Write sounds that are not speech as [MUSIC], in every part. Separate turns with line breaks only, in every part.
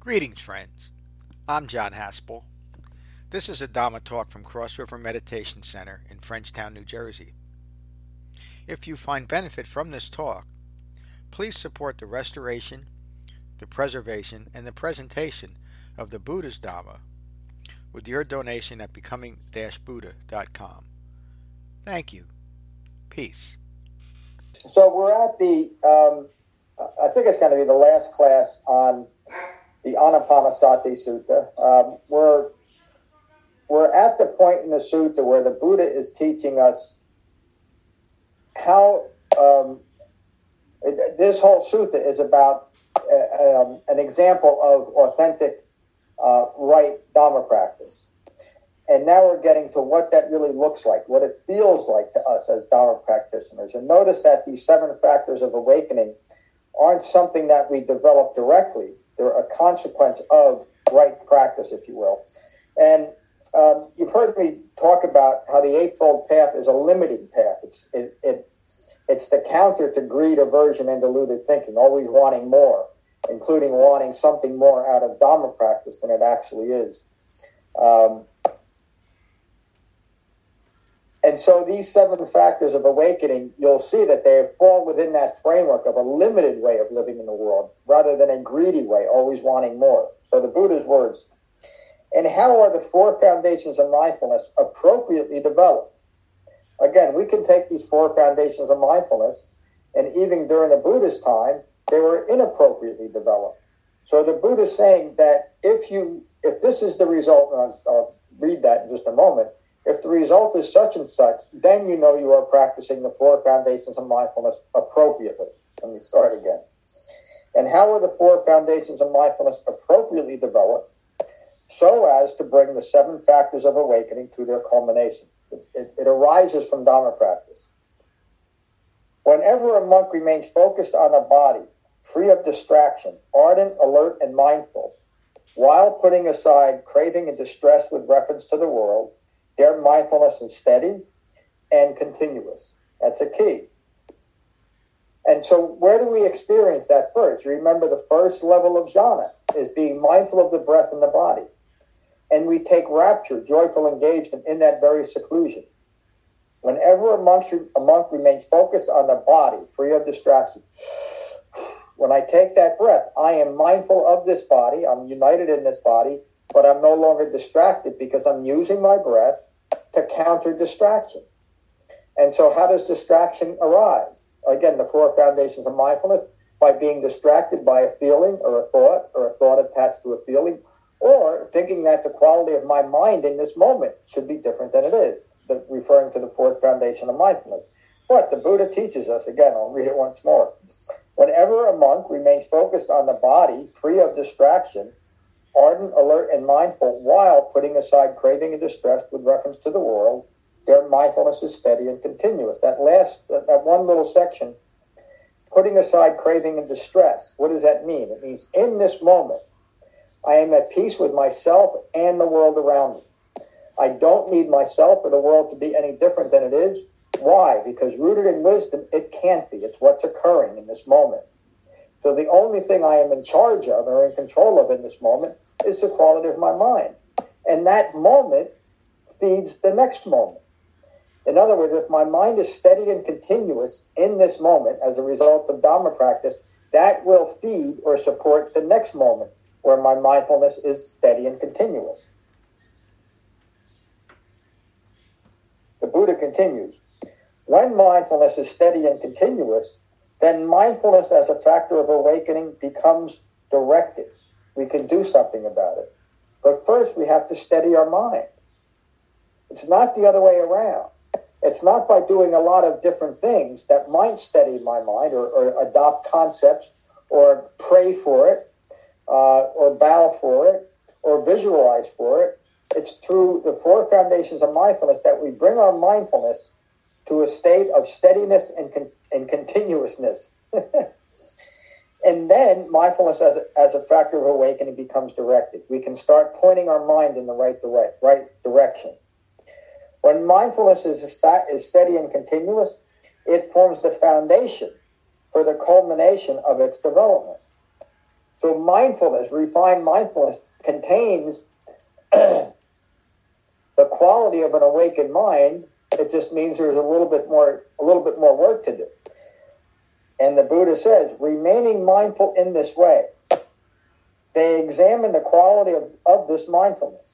Greetings, friends. I'm John Haspel. This is a Dharma talk from Cross River Meditation Center in Frenchtown, New Jersey. If you find benefit from this talk, please support the restoration, the preservation, and the presentation of the Buddha's Dharma with your donation at becoming-buddha.com. Thank you. Peace.
So we're at the, um, I think it's going to be the last class on the Anapanasati Sutta. Um, we're, we're at the point in the sutta where the Buddha is teaching us how um, this whole sutta is about uh, um, an example of authentic uh, right Dharma practice. And now we're getting to what that really looks like, what it feels like to us as Dharma practitioners. And notice that these seven factors of awakening aren't something that we develop directly. They're a consequence of right practice, if you will. And um, you've heard me talk about how the Eightfold Path is a limiting path. It's, it, it, it's the counter to greed, aversion, and deluded thinking, always wanting more, including wanting something more out of Dharma practice than it actually is. Um, and so these seven factors of awakening, you'll see that they fall within that framework of a limited way of living in the world rather than a greedy way, always wanting more. So the Buddha's words. And how are the four foundations of mindfulness appropriately developed? Again, we can take these four foundations of mindfulness, and even during the Buddha's time, they were inappropriately developed. So the Buddha is saying that if you, if this is the result, and I'll, I'll read that in just a moment, if the result is such and such, then you know you are practicing the four foundations of mindfulness appropriately. Let me start again. And how are the four foundations of mindfulness appropriately developed so as to bring the seven factors of awakening to their culmination? It, it, it arises from Dharma practice. Whenever a monk remains focused on a body, free of distraction, ardent, alert, and mindful, while putting aside craving and distress with reference to the world, their mindfulness is steady and continuous. That's a key. And so, where do we experience that first? Remember, the first level of jhana is being mindful of the breath and the body. And we take rapture, joyful engagement in that very seclusion. Whenever a monk, a monk remains focused on the body, free of distraction, when I take that breath, I am mindful of this body, I'm united in this body, but I'm no longer distracted because I'm using my breath to counter distraction. And so, how does distraction arise? Again, the four foundations of mindfulness by being distracted by a feeling or a thought or a thought attached to a feeling, or thinking that the quality of my mind in this moment should be different than it is, referring to the fourth foundation of mindfulness. But the Buddha teaches us, again, I'll read it once more. Whenever a monk remains focused on the body, free of distraction, ardent, alert, and mindful while putting aside craving and distress with reference to the world, their mindfulness is steady and continuous. That last, that one little section, putting aside craving and distress, what does that mean? It means in this moment, I am at peace with myself and the world around me. I don't need myself or the world to be any different than it is. Why? Because rooted in wisdom, it can't be. It's what's occurring in this moment. So the only thing I am in charge of or in control of in this moment is the quality of my mind. And that moment feeds the next moment. In other words, if my mind is steady and continuous in this moment as a result of Dharma practice, that will feed or support the next moment where my mindfulness is steady and continuous. The Buddha continues When mindfulness is steady and continuous, then mindfulness as a factor of awakening becomes directed. We can do something about it. But first, we have to steady our mind. It's not the other way around. It's not by doing a lot of different things that might steady my mind or, or adopt concepts or pray for it uh, or bow for it or visualize for it. It's through the four foundations of mindfulness that we bring our mindfulness to a state of steadiness and, and continuousness. [LAUGHS] and then mindfulness as a, as a factor of awakening becomes directed. We can start pointing our mind in the right, direct, right direction. When mindfulness is, is steady and continuous, it forms the foundation for the culmination of its development. So mindfulness, refined mindfulness, contains [CLEARS THROAT] the quality of an awakened mind. It just means there's a little bit more, a little bit more work to do. And the Buddha says, remaining mindful in this way, they examine the quality of, of this mindfulness.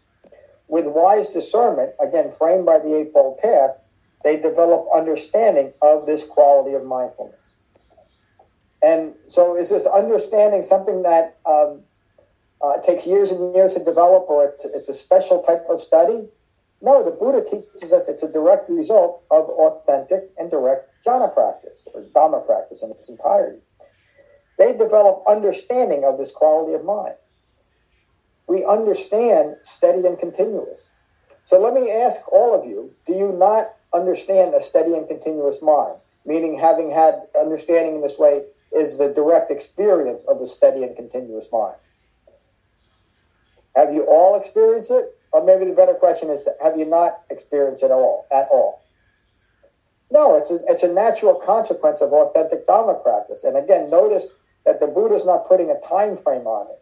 With wise discernment, again framed by the Eightfold Path, they develop understanding of this quality of mindfulness. And so, is this understanding something that um, uh, takes years and years to develop, or it's, it's a special type of study? No, the Buddha teaches us it's a direct result of authentic and direct jhana practice, or Dhamma practice in its entirety. They develop understanding of this quality of mind. We understand steady and continuous. So let me ask all of you, do you not understand a steady and continuous mind? Meaning having had understanding in this way is the direct experience of the steady and continuous mind. Have you all experienced it? Or maybe the better question is, have you not experienced it all, at all? No, it's a, it's a natural consequence of authentic Dharma practice. And again, notice that the Buddha is not putting a time frame on it.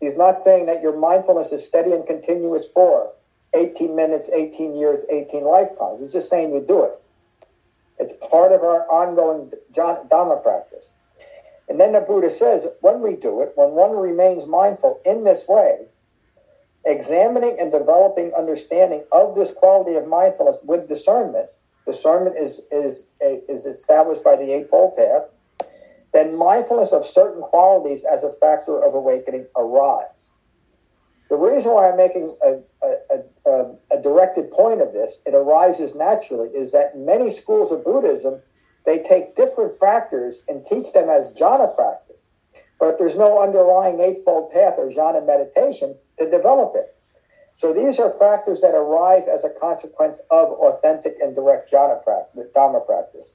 He's not saying that your mindfulness is steady and continuous for 18 minutes, 18 years, 18 lifetimes. He's just saying you do it. It's part of our ongoing Dharma practice. And then the Buddha says, when we do it, when one remains mindful in this way, examining and developing understanding of this quality of mindfulness with discernment, discernment is, is, is established by the Eightfold Path, then mindfulness of certain qualities as a factor of awakening arise. The reason why I'm making a, a, a, a, directed point of this, it arises naturally, is that many schools of Buddhism, they take different factors and teach them as jhana practice. But there's no underlying Eightfold Path or jhana meditation to develop it. So these are factors that arise as a consequence of authentic and direct jhana practice, Dhamma practice.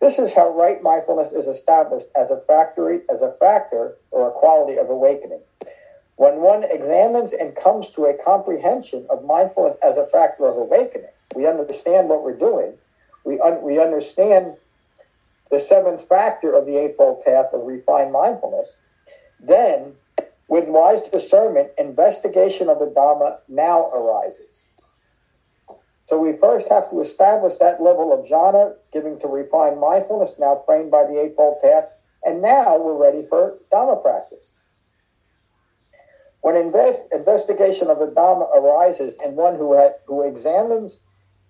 This is how right mindfulness is established as a factory, as a factor or a quality of awakening. When one examines and comes to a comprehension of mindfulness as a factor of awakening, we understand what we're doing. We, un- we understand the seventh factor of the Eightfold Path of refined mindfulness. Then, with wise discernment, investigation of the Dhamma now arises. So we first have to establish that level of jhana, giving to refined mindfulness, now framed by the Eightfold Path, and now we're ready for Dhamma practice. When invest, investigation of the Dhamma arises in one who, who examines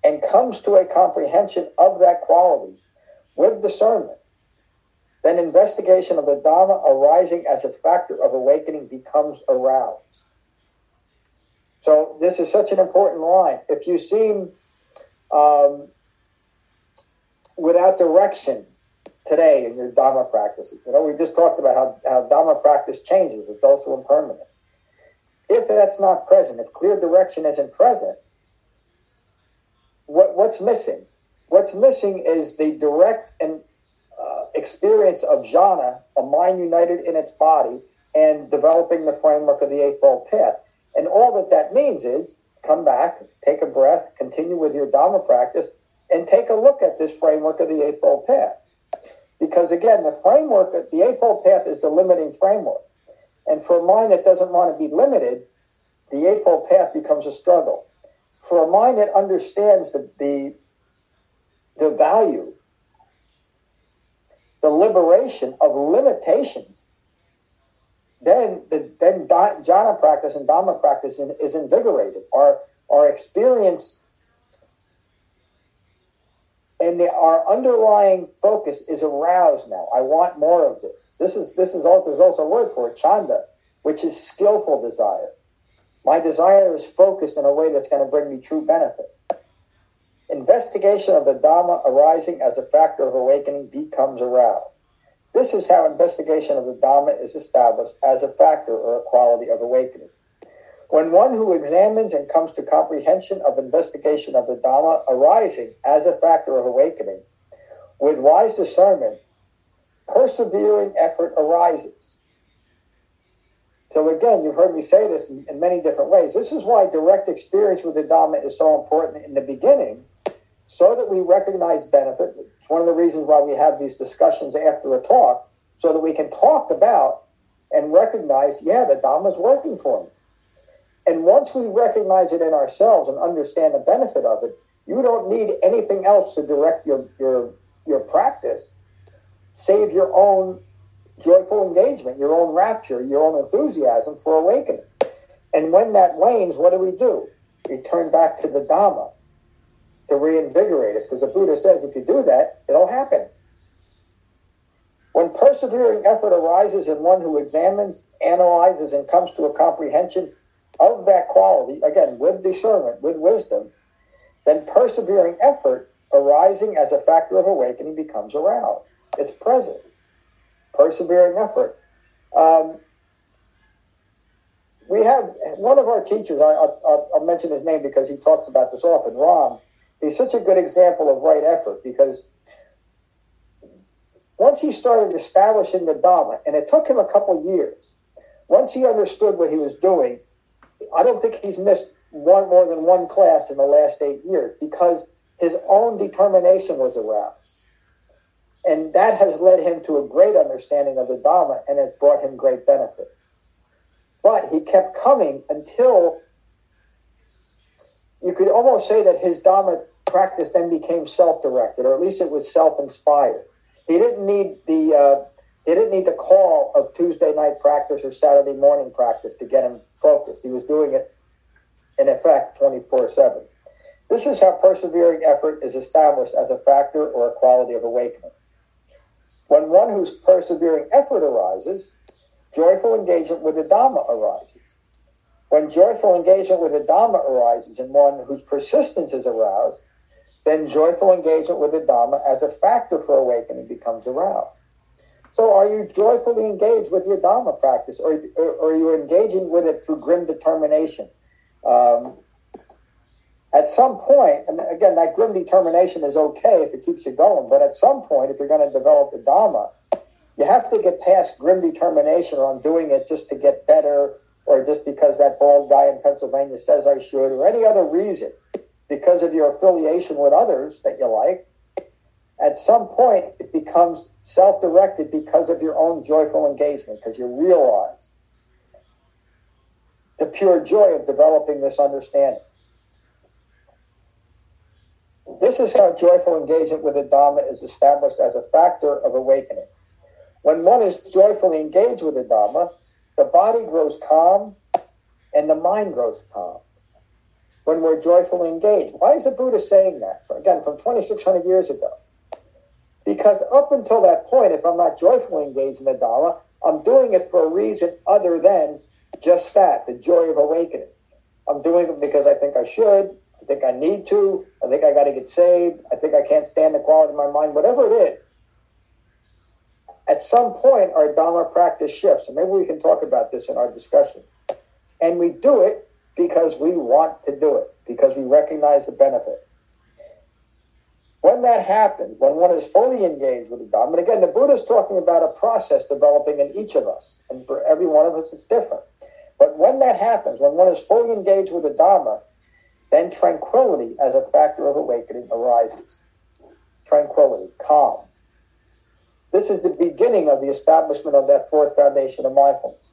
and comes to a comprehension of that quality with discernment, then investigation of the Dhamma arising as a factor of awakening becomes aroused. So this is such an important line. If you seem um, without direction today in your Dhamma practices, you know, we just talked about how, how Dhamma practice changes. It's also impermanent. If that's not present, if clear direction isn't present, what, what's missing? What's missing is the direct and uh, experience of jhana, a mind united in its body, and developing the framework of the Eightfold Path. And all that that means is come back, take a breath, continue with your Dhamma practice, and take a look at this framework of the Eightfold Path. Because again, the framework, of the Eightfold Path is the limiting framework. And for a mind that doesn't want to be limited, the Eightfold Path becomes a struggle. For a mind that understands the, the, the value, the liberation of limitations then the, then jhana practice and dhamma practice is invigorated. Our our experience and the, our underlying focus is aroused now. I want more of this. This is this is also there's also a word for it, chanda, which is skillful desire. My desire is focused in a way that's going to bring me true benefit. Investigation of the Dhamma arising as a factor of awakening becomes aroused. This is how investigation of the Dhamma is established as a factor or a quality of awakening. When one who examines and comes to comprehension of investigation of the Dhamma arising as a factor of awakening, with wise discernment, persevering effort arises. So again, you've heard me say this in, in many different ways. This is why direct experience with the Dhamma is so important in the beginning, so that we recognize benefit, It's one of the reasons why we have these discussions after a talk, so that we can talk about and recognize, yeah, the Dhamma is working for me. And once we recognize it in ourselves and understand the benefit of it, you don't need anything else to direct your, your, your practice, save your own joyful engagement, your own rapture, your own enthusiasm for awakening. And when that wanes, what do we do? We turn back to the Dhamma to reinvigorate us, because the Buddha says if you do that, it'll happen. When persevering effort arises in one who examines, analyzes, and comes to a comprehension of that quality, again, with discernment, with wisdom, then persevering effort arising as a factor of awakening becomes aroused. It's present. Persevering effort. Um, we have one of our teachers, I, will mention his name because he talks about this often, Ram. He's such a good example of right effort because once he started establishing the Dhamma, and it took him a couple years, once he understood what he was doing, I don't think he's missed one more than one class in the last eight years because his own determination was aroused. And that has led him to a great understanding of the Dhamma and has brought him great benefit. But he kept coming until you could almost say that his Dhamma practice then became self-directed, or at least it was self-inspired. He didn't need the uh, he didn't need the call of Tuesday night practice or Saturday morning practice to get him focused. He was doing it in effect 24 7. This is how persevering effort is established as a factor or a quality of awakening. When one whose persevering effort arises, joyful engagement with the Dhamma arises. When joyful engagement with the Dhamma arises in one whose persistence is aroused, then joyful engagement with the Dhamma as a factor for awakening becomes aroused. So are you joyfully engaged with your Dhamma practice or, or, or are you engaging with it through grim determination? Um, at some point, and again, that grim determination is okay if it keeps you going, but at some point, if you're going to develop the Dhamma, you have to get past grim determination on doing it just to get better or just because that bald guy in Pennsylvania says I should or any other reason because of your affiliation with others that you like. At some point, it becomes self directed because of your own joyful engagement, because you realize the pure joy of developing this understanding. This is how joyful engagement with the Dhamma is established as a factor of awakening. When one is joyfully engaged with the Dhamma, the body grows calm and the mind grows calm. When we're joyfully engaged. Why is the Buddha saying that? Again, from 2,600 years ago. Because up until that point, if I'm not joyfully engaged in the Dhamma, I'm doing it for a reason other than just that, the joy of awakening. I'm doing it because I think I should. I think I need to. I think I got to get saved. I think I can't stand the quality of my mind, whatever it is. At some point, our Dhamma practice shifts, and maybe we can talk about this in our discussion. And we do it because we want to do it, because we recognize the benefit. When that happens, when one is fully engaged with the Dhamma, and again, the Buddha is talking about a process developing in each of us, and for every one of us, it's different. But when that happens, when one is fully engaged with the Dhamma, then tranquility as a factor of awakening arises. Tranquility, calm. This is the beginning of the establishment of that fourth foundation of mindfulness.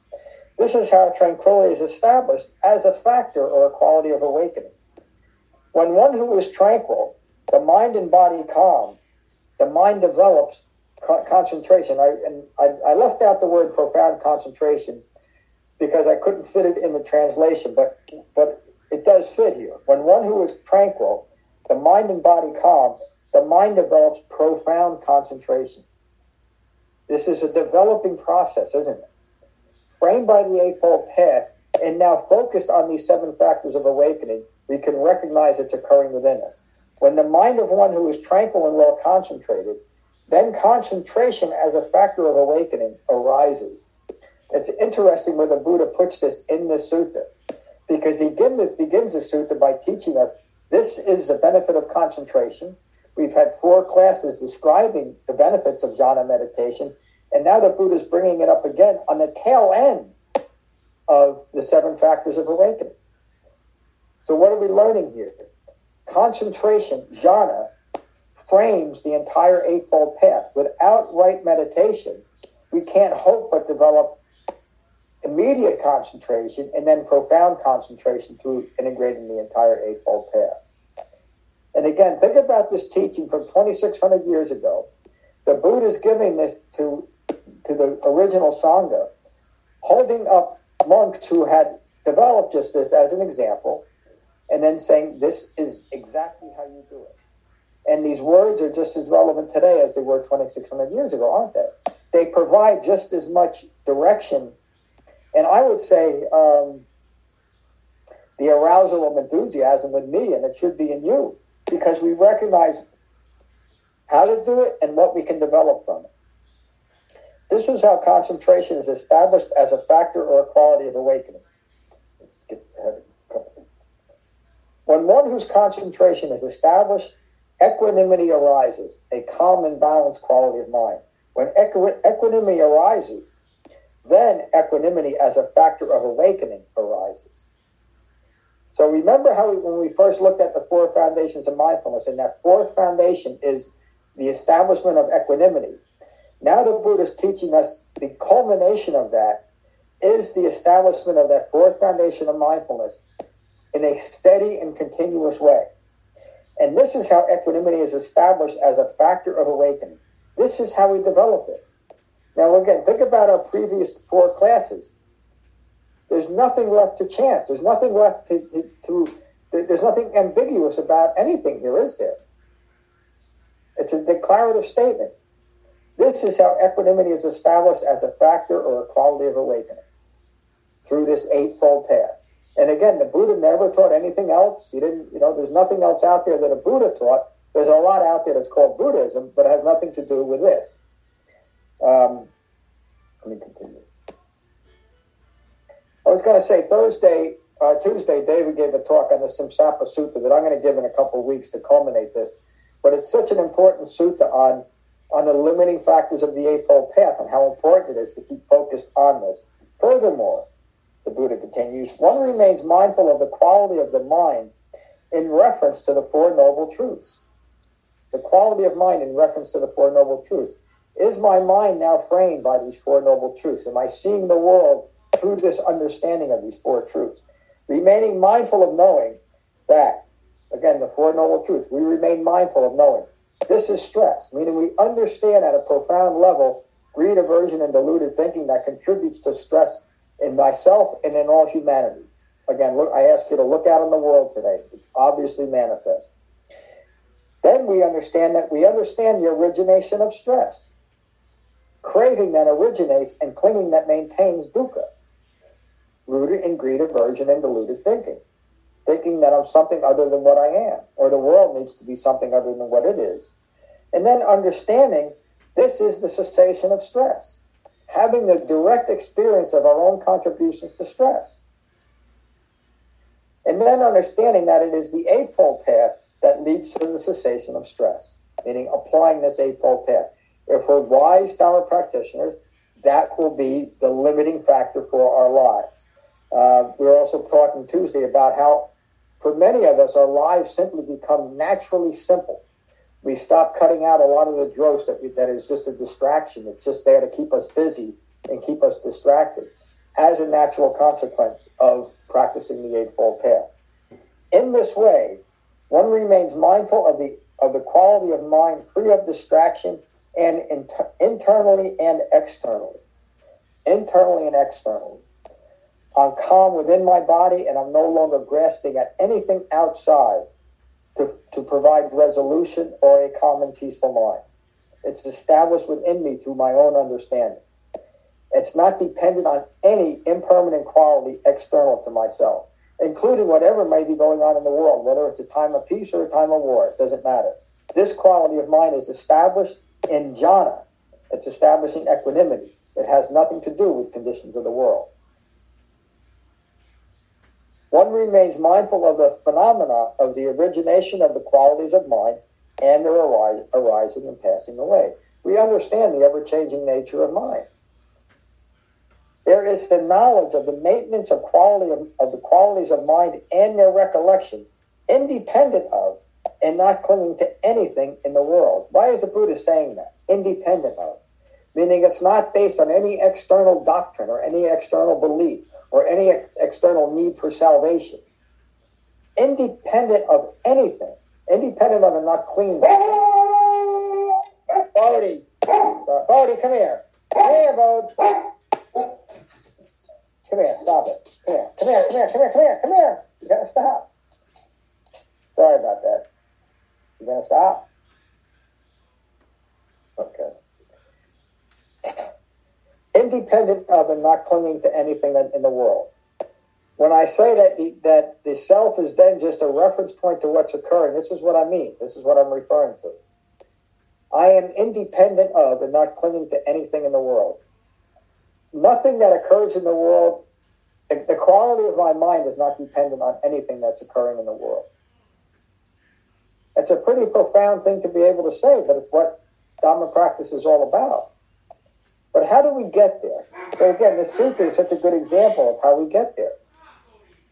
This is how tranquility is established as a factor or a quality of awakening. When one who is tranquil, the mind and body calm, the mind develops concentration. I, and I, I left out the word profound concentration because I couldn't fit it in the translation, but but it does fit here. When one who is tranquil, the mind and body calm, the mind develops profound concentration. This is a developing process, isn't it? Framed by the Eightfold Path and now focused on these seven factors of awakening, we can recognize it's occurring within us. When the mind of one who is tranquil and well concentrated, then concentration as a factor of awakening arises. It's interesting where the Buddha puts this in the sutta, because he begins the sutta by teaching us this is the benefit of concentration. We've had four classes describing the benefits of jhana meditation, and now the Buddha is bringing it up again on the tail end of the seven factors of awakening. So, what are we learning here? Concentration, jhana, frames the entire Eightfold Path. Without right meditation, we can't hope but develop immediate concentration and then profound concentration through integrating the entire Eightfold Path. And again, think about this teaching from 2,600 years ago. The Buddha is giving this to, to the original Sangha, holding up monks who had developed just this as an example, and then saying, This is exactly how you do it. And these words are just as relevant today as they were 2,600 years ago, aren't they? They provide just as much direction. And I would say um, the arousal of enthusiasm in me, and it should be in you, because we recognize how to do it and what we can develop from it. This is how concentration is established as a factor or a quality of awakening. When one whose concentration is established equanimity arises, a calm and balanced quality of mind. When equi- equanimity arises, then equanimity as a factor of awakening arises. So remember how we, when we first looked at the four foundations of mindfulness, and that fourth foundation is the establishment of equanimity. Now the Buddha is teaching us the culmination of that is the establishment of that fourth foundation of mindfulness in a steady and continuous way. And this is how equanimity is established as a factor of awakening. This is how we develop it. Now, again, think about our previous four classes. There's nothing left to chance. There's nothing left to, to, to there's nothing ambiguous about anything here, is there? It's a declarative statement. This is how equanimity is established as a factor or a quality of awakening through this eightfold path. And again, the Buddha never taught anything else. He didn't, you know, there's nothing else out there that a Buddha taught. There's a lot out there that's called Buddhism, but it has nothing to do with this. Um, let me continue. I was going to say Thursday, uh, Tuesday, David gave a talk on the Simsapa Sutta that I'm going to give in a couple of weeks to culminate this. But it's such an important sutta on on the limiting factors of the Eightfold Path and how important it is to keep focused on this. Furthermore, the Buddha continues, one remains mindful of the quality of the mind in reference to the Four Noble Truths. The quality of mind in reference to the Four Noble Truths. Is my mind now framed by these Four Noble Truths? Am I seeing the world through this understanding of these Four Truths? Remaining mindful of knowing that, again, the Four Noble Truths, we remain mindful of knowing. This is stress, meaning we understand at a profound level greed, aversion, and deluded thinking that contributes to stress in myself and in all humanity. Again, look, I ask you to look out in the world today. It's obviously manifest. Then we understand that we understand the origination of stress. Craving that originates and clinging that maintains dukkha, rooted in greed, aversion, and deluded thinking. Thinking that I'm something other than what I am, or the world needs to be something other than what it is. And then understanding this is the cessation of stress having the direct experience of our own contributions to stress. And then understanding that it is the Eightfold Path that leads to the cessation of stress, meaning applying this Eightfold Path. If we're wise Dharma practitioners, that will be the limiting factor for our lives. Uh, we were also talking Tuesday about how, for many of us, our lives simply become naturally simple we stop cutting out a lot of the dross that, we, that is just a distraction. It's just there to keep us busy and keep us distracted as a natural consequence of practicing the Eightfold Path. In this way, one remains mindful of the, of the quality of mind free of distraction and inter- internally and externally. Internally and externally. I'm calm within my body and I'm no longer grasping at anything outside to, to provide resolution or a calm and peaceful mind. It's established within me through my own understanding. It's not dependent on any impermanent quality external to myself, including whatever may be going on in the world, whether it's a time of peace or a time of war. It doesn't matter. This quality of mind is established in jhana. It's establishing equanimity. It has nothing to do with conditions of the world. One remains mindful of the phenomena of the origination of the qualities of mind and their arising and passing away. We understand the ever changing nature of mind. There is the knowledge of the maintenance of quality of, of the qualities of mind and their recollection, independent of and not clinging to anything in the world. Why is the Buddha saying that? Independent of. Meaning it's not based on any external doctrine or any external belief or any ex- external need for salvation. Independent of anything, independent of a not clean. Bodie, Bodie, come here. Come here. Come here, stop it. Come here, come here, come here, come here, come here, come here. You gotta stop. Sorry about that. You gonna stop? Okay. Independent of and not clinging to anything in, the world. When I say that the, that the self is then just a reference point to what's occurring, this is what I mean. This is what I'm referring to. I am independent of and not clinging to anything in the world. Nothing that occurs in the world, the, the quality of my mind is not dependent on anything that's occurring in the world. It's a pretty profound thing to be able to say, but it's what Dharma practice is all about. But how do we get there? So again, the sutra is such a good example of how we get there.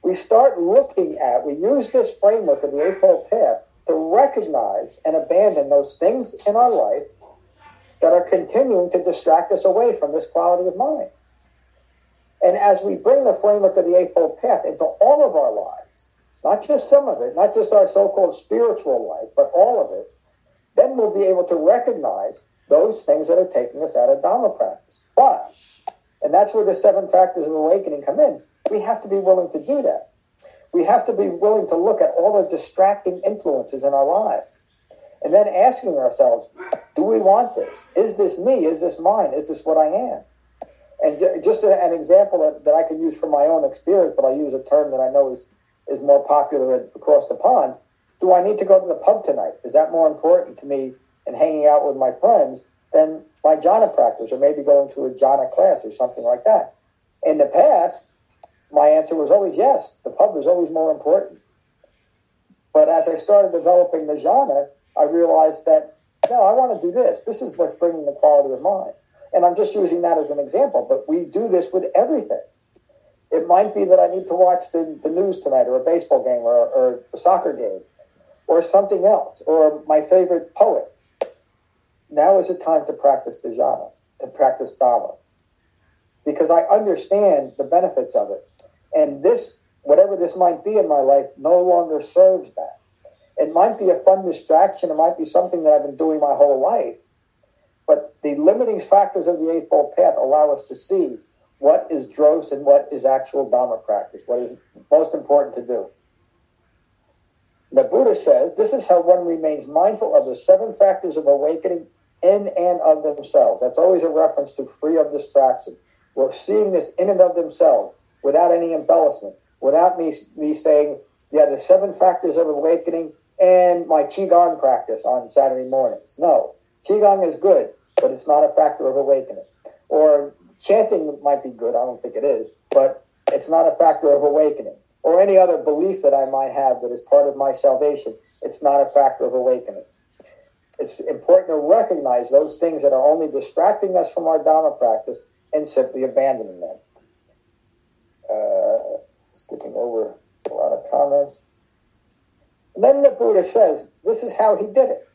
We start looking at, we use this framework of the Eightfold Path to recognize and abandon those things in our life that are continuing to distract us away from this quality of mind. And as we bring the framework of the Eightfold Path into all of our lives, not just some of it, not just our so-called spiritual life, but all of it, then we'll be able to recognize those things that are taking us out of Dharma practice. But, and that's where the seven factors of awakening come in, we have to be willing to do that. We have to be willing to look at all the distracting influences in our lives. And then asking ourselves, do we want this? Is this me? Is this mine? Is this what I am? And just an example that, I can use from my own experience, but I'll use a term that I know is is more popular across the pond. Do I need to go to the pub tonight? Is that more important to me than hanging out with my friends than my jhana practice or maybe going to a jhana class or something like that? In the past, my answer was always yes. The pub was always more important. But as I started developing the jhana, I realized that, no, I want to do this. This is what's bringing the quality of mind. And I'm just using that as an example, but we do this with everything. It might be that I need to watch the, the news tonight or a baseball game or, or a soccer game or something else or my favorite poet. Now is the time to practice the jhana, to practice Dharma. Because I understand the benefits of it. And this, whatever this might be in my life, no longer serves that. It might be a fun distraction. It might be something that I've been doing my whole life. But the limiting factors of the Eightfold Path allow us to see what is dross and what is actual Dharma practice, what is most important to do. The Buddha says this is how one remains mindful of the seven factors of awakening in and of themselves. That's always a reference to free of distraction. We're seeing this in and of themselves without any embellishment, without me, me saying, yeah, the seven factors of awakening and my Qigong practice on Saturday mornings. No, Qigong is good, but it's not a factor of awakening. Or chanting might be good. I don't think it is, but it's not a factor of awakening or any other belief that I might have that is part of my salvation. It's not a factor of awakening. It's important to recognize those things that are only distracting us from our Dharma practice and simply abandoning them. Uh, skipping over a lot of comments. And then the Buddha says, this is how he did it.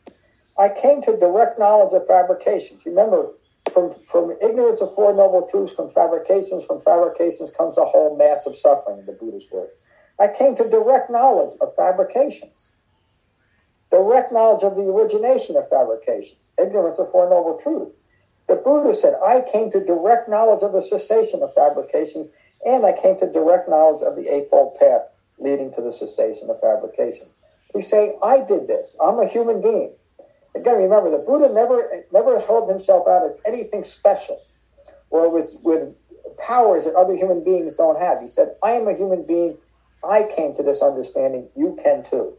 I came to direct knowledge of fabrications. Remember, from, from ignorance of Four Noble Truths, from fabrications, from fabrications comes a whole mass of suffering the Buddha's word. I came to direct knowledge of fabrications, direct knowledge of the origination of fabrications, ignorance of Four Noble Truths. The Buddha said, I came to direct knowledge of the cessation of fabrications, and I came to direct knowledge of the Eightfold Path leading to the cessation of fabrications. We say, I did this. I'm a human being. Again, remember, the Buddha never never held himself out as anything special or with, with powers that other human beings don't have. He said, I am a human being. I came to this understanding. You can too.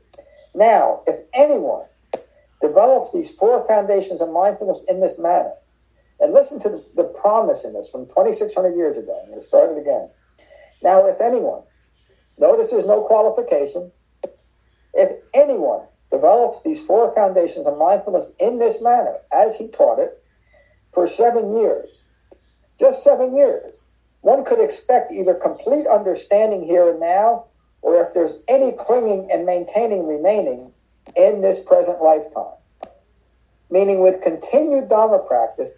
Now, if anyone develops these four foundations of mindfulness in this manner, and listen to the, promise in this from 2,600 years ago. I'm going to start it again. Now, if anyone, notice there's no qualification. If anyone develops these four foundations of mindfulness in this manner, as he taught it, for seven years. Just seven years. One could expect either complete understanding here and now, or if there's any clinging and maintaining remaining in this present lifetime. Meaning, with continued Dharma practice,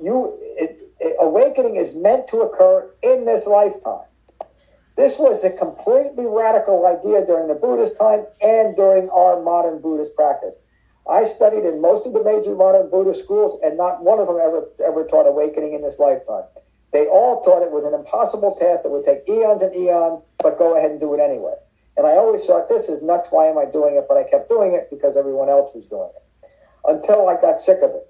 you it, it, awakening is meant to occur in this lifetime. This was a completely radical idea during the Buddhist time and during our modern Buddhist practice. I studied in most of the major modern Buddhist schools, and not one of them ever ever taught awakening in this lifetime. They all thought it was an impossible task that would take eons and eons, but go ahead and do it anyway. And I always thought, this is nuts. Why am I doing it? But I kept doing it because everyone else was doing it until I got sick of it.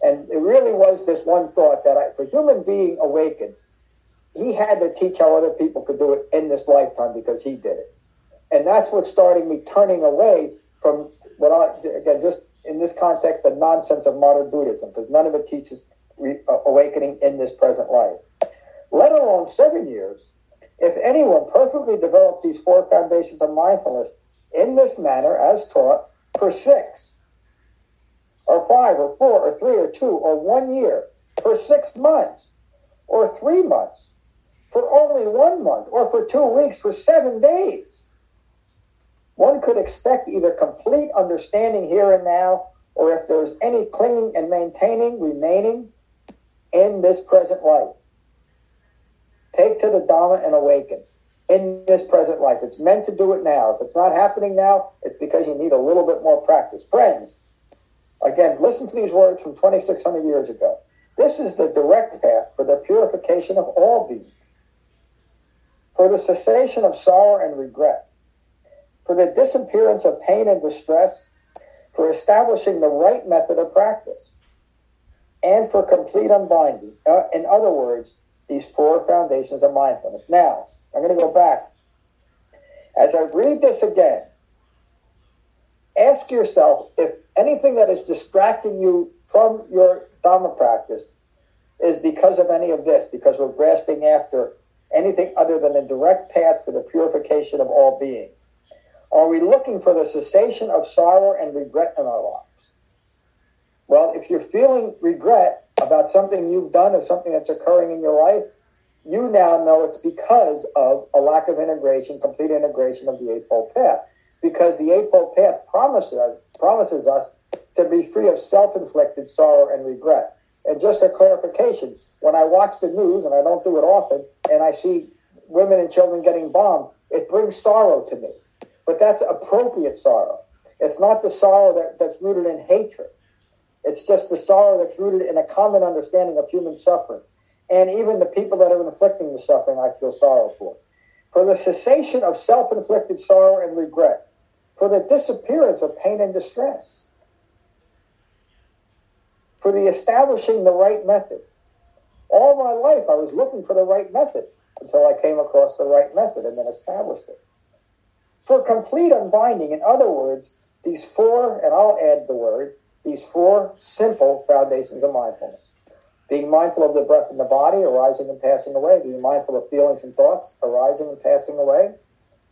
And it really was this one thought that I, for human being awakened, he had to teach how other people could do it in this lifetime because he did it. And that's what started me turning away from what I, again, just in this context, the nonsense of modern Buddhism, because none of it teaches re- uh, awakening in this present life. Let alone seven years, if anyone perfectly develops these four foundations of mindfulness in this manner as taught for six, or five, or four, or three, or two, or one year, for six months, or three months, for only one month, or for two weeks, for seven days, one could expect either complete understanding here and now, or if there's any clinging and maintaining remaining in this present life. Take to the Dhamma and awaken in this present life. It's meant to do it now. If it's not happening now, it's because you need a little bit more practice. Friends, again, listen to these words from 2,600 years ago. This is the direct path for the purification of all beings, for the cessation of sorrow and regret, for the disappearance of pain and distress, for establishing the right method of practice, and for complete unbinding. Uh, in other words, these four foundations of mindfulness. Now, I'm going to go back. As I read this again, ask yourself if anything that is distracting you from your Dhamma practice is because of any of this, because we're grasping after anything other than a direct path for the purification of all beings. Are we looking for the cessation of sorrow and regret in our lives? Well, if you're feeling regret about something you've done or something that's occurring in your life, you now know it's because of a lack of integration, complete integration of the Eightfold Path. Because the Eightfold Path promises us, promises us to be free of self-inflicted sorrow and regret. And just a clarification, when I watch the news, and I don't do it often, and I see women and children getting bombed, it brings sorrow to me. But that's appropriate sorrow. It's not the sorrow that, that's rooted in hatred. It's just the sorrow that's rooted in a common understanding of human suffering. And even the people that are inflicting the suffering, I feel sorrow for. For the cessation of self inflicted sorrow and regret. For the disappearance of pain and distress. For the establishing the right method. All my life, I was looking for the right method until I came across the right method and then established it. For complete unbinding, in other words, these four, and I'll add the word, these four simple foundations of mindfulness. Being mindful of the breath in the body arising and passing away, being mindful of feelings and thoughts arising and passing away,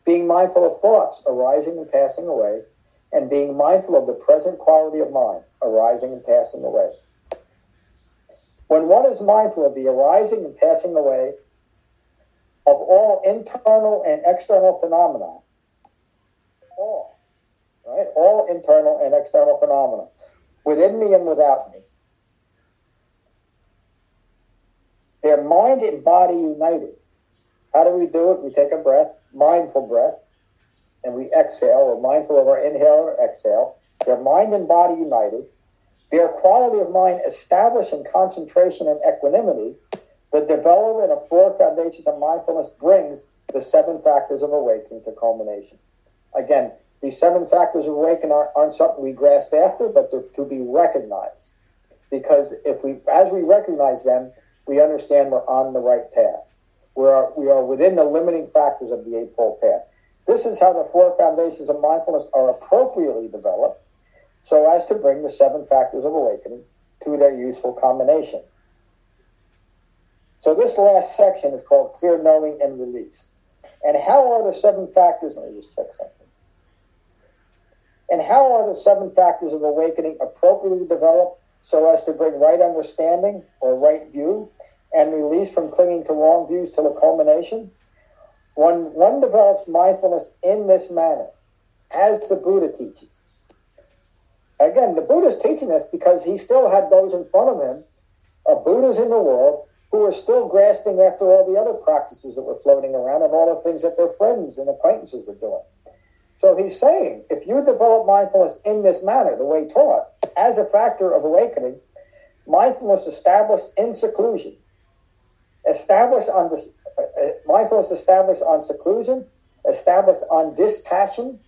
being mindful of thoughts arising and passing away, and being mindful of the present quality of mind arising and passing away. When one is mindful of the arising and passing away of all internal and external phenomena, all, right? All internal and external phenomena within me and without me. They're mind and body united. How do we do it? We take a breath, mindful breath, and we exhale. We're mindful of our inhale or exhale. They're mind and body united. Their quality of mind establishing concentration and equanimity. The development of four foundations of mindfulness brings the seven factors of awakening to culmination. Again, these seven factors of awakening aren't, something we grasp after, but they're to be recognized. Because if we, as we recognize them, we understand we're on the right path. We are, we are within the limiting factors of the Eightfold Path. This is how the four foundations of mindfulness are appropriately developed so as to bring the seven factors of awakening to their useful combination. So this last section is called Clear Knowing and Release. And how are the seven factors? Let me just check something. And how are the seven factors of awakening appropriately developed so as to bring right understanding or right view and release from clinging to wrong views to the culmination? When one develops mindfulness in this manner, as the Buddha teaches. Again, the Buddha is teaching this because he still had those in front of him of Buddhas in the world who are still grasping after all the other practices that were floating around and all the things that their friends and acquaintances were doing. So he's saying, if you develop mindfulness in this manner, the way taught, as a factor of awakening, mindfulness established in seclusion, established on this, uh, uh, mindfulness established on seclusion, established on dispassion,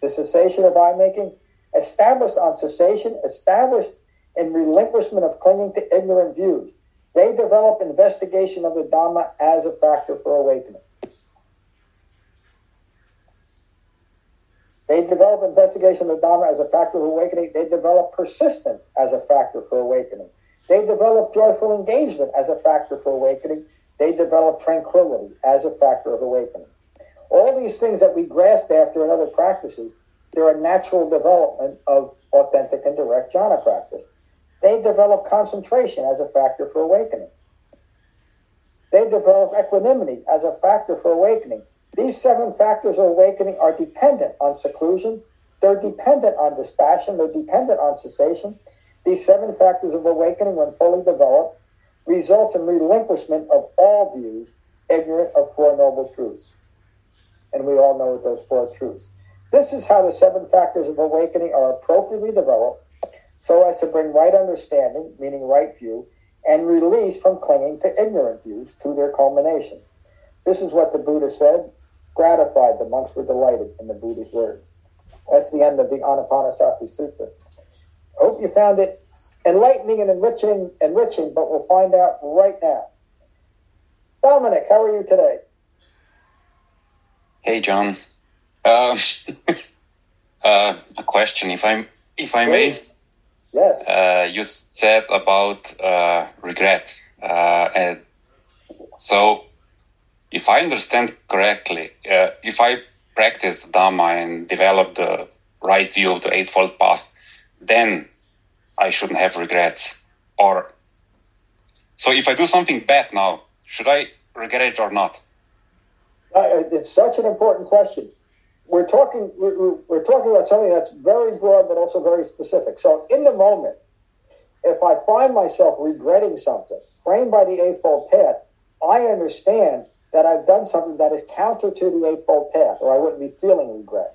the cessation of I making, established on cessation, established in relinquishment of clinging to ignorant views. They develop investigation of the Dhamma as a factor for awakening. They develop investigation of the Dharma as a factor of awakening. They develop persistence as a factor for awakening. They develop joyful engagement as a factor for awakening. They develop tranquility as a factor of awakening. All these things that we grasp after in other practices, they're a natural development of authentic and direct jhana practice. They develop concentration as a factor for awakening. They develop equanimity as a factor for awakening. These seven factors of awakening are dependent on seclusion. They're dependent on dispassion. They're dependent on cessation. These seven factors of awakening, when fully developed, results in relinquishment of all views ignorant of Four Noble Truths. And we all know what those four truths. This is how the seven factors of awakening are appropriately developed so as to bring right understanding, meaning right view, and release from clinging to ignorant views to their culmination. This is what the Buddha said gratified, the monks were delighted in the Buddha's words. That's the end of the Anapanasati Sutta. I hope you found it enlightening and enriching, enriching, but we'll find out right now. Dominic, how are you today?
Hey, John. Uh, [LAUGHS] uh, a question, if I if I may.
Yes.
Uh, you said about uh, regret, uh, and so if I understand correctly, uh, if I practice the Dhamma and develop the right view of the Eightfold Path, then I shouldn't have regrets. Or so if I do something bad now, should I regret it or not?
Uh, it's such an important question. We're talking we're, we're talking about something that's very broad but also very specific. So in the moment, if I find myself regretting something framed by the Eightfold Path, I understand that I've done something that is counter to the Eightfold Path, or I wouldn't be feeling regret.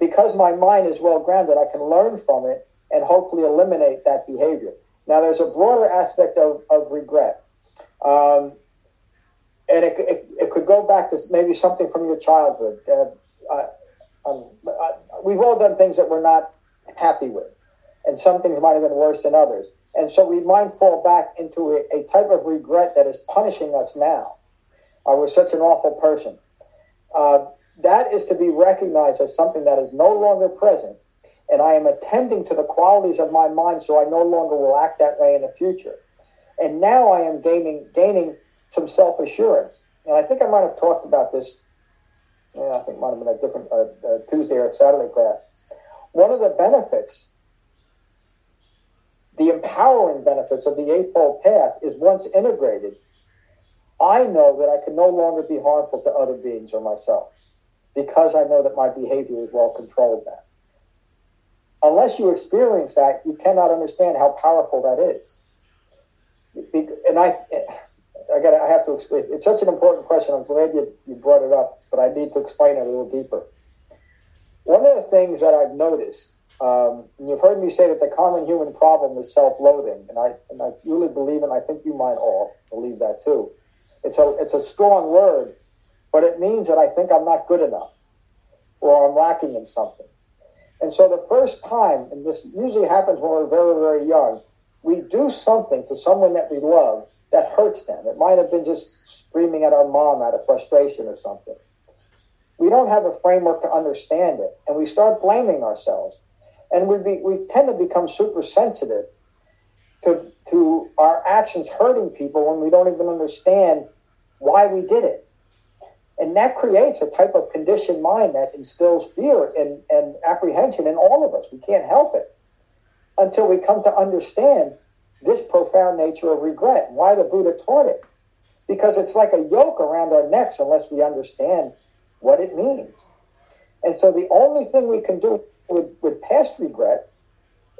Because my mind is well grounded, I can learn from it and hopefully eliminate that behavior. Now, there's a broader aspect of, of regret. Um, and it, it, it, could go back to maybe something from your childhood. Uh, um, uh, we've all done things that we're not happy with, and some things might have been worse than others. And so we might fall back into a, a type of regret that is punishing us now. I was such an awful person. Uh, that is to be recognized as something that is no longer present, and I am attending to the qualities of my mind so I no longer will act that way in the future. And now I am gaining gaining some self assurance. And I think I might have talked about this. Yeah, I think it might have been a different uh, uh, Tuesday or Saturday class. One of the benefits, the empowering benefits of the Eightfold Path, is once integrated, I know that I can no longer be harmful to other beings or myself because I know that my behavior is well controlled now. Unless you experience that, you cannot understand how powerful that is. And I, I got, I have to explain. It's such an important question. I'm glad you, you brought it up, but I need to explain it a little deeper. One of the things that I've noticed, um, you've heard me say that the common human problem is self-loathing, and I, and I really believe, and I think you might all believe that too it's a it's a strong word, but it means that I think I'm not good enough, or I'm lacking in something. And so the first time, and this usually happens when we're very very young, we do something to someone that we love that hurts them. It might have been just screaming at our mom out of frustration or something. We don't have a framework to understand it, and we start blaming ourselves, and we be, we tend to become super sensitive to to our actions hurting people when we don't even understand why we did it. And that creates a type of conditioned mind that instills fear and, and apprehension in all of us. We can't help it until we come to understand this profound nature of regret why the Buddha taught it. Because it's like a yoke around our necks unless we understand what it means. And so the only thing we can do with, with past regret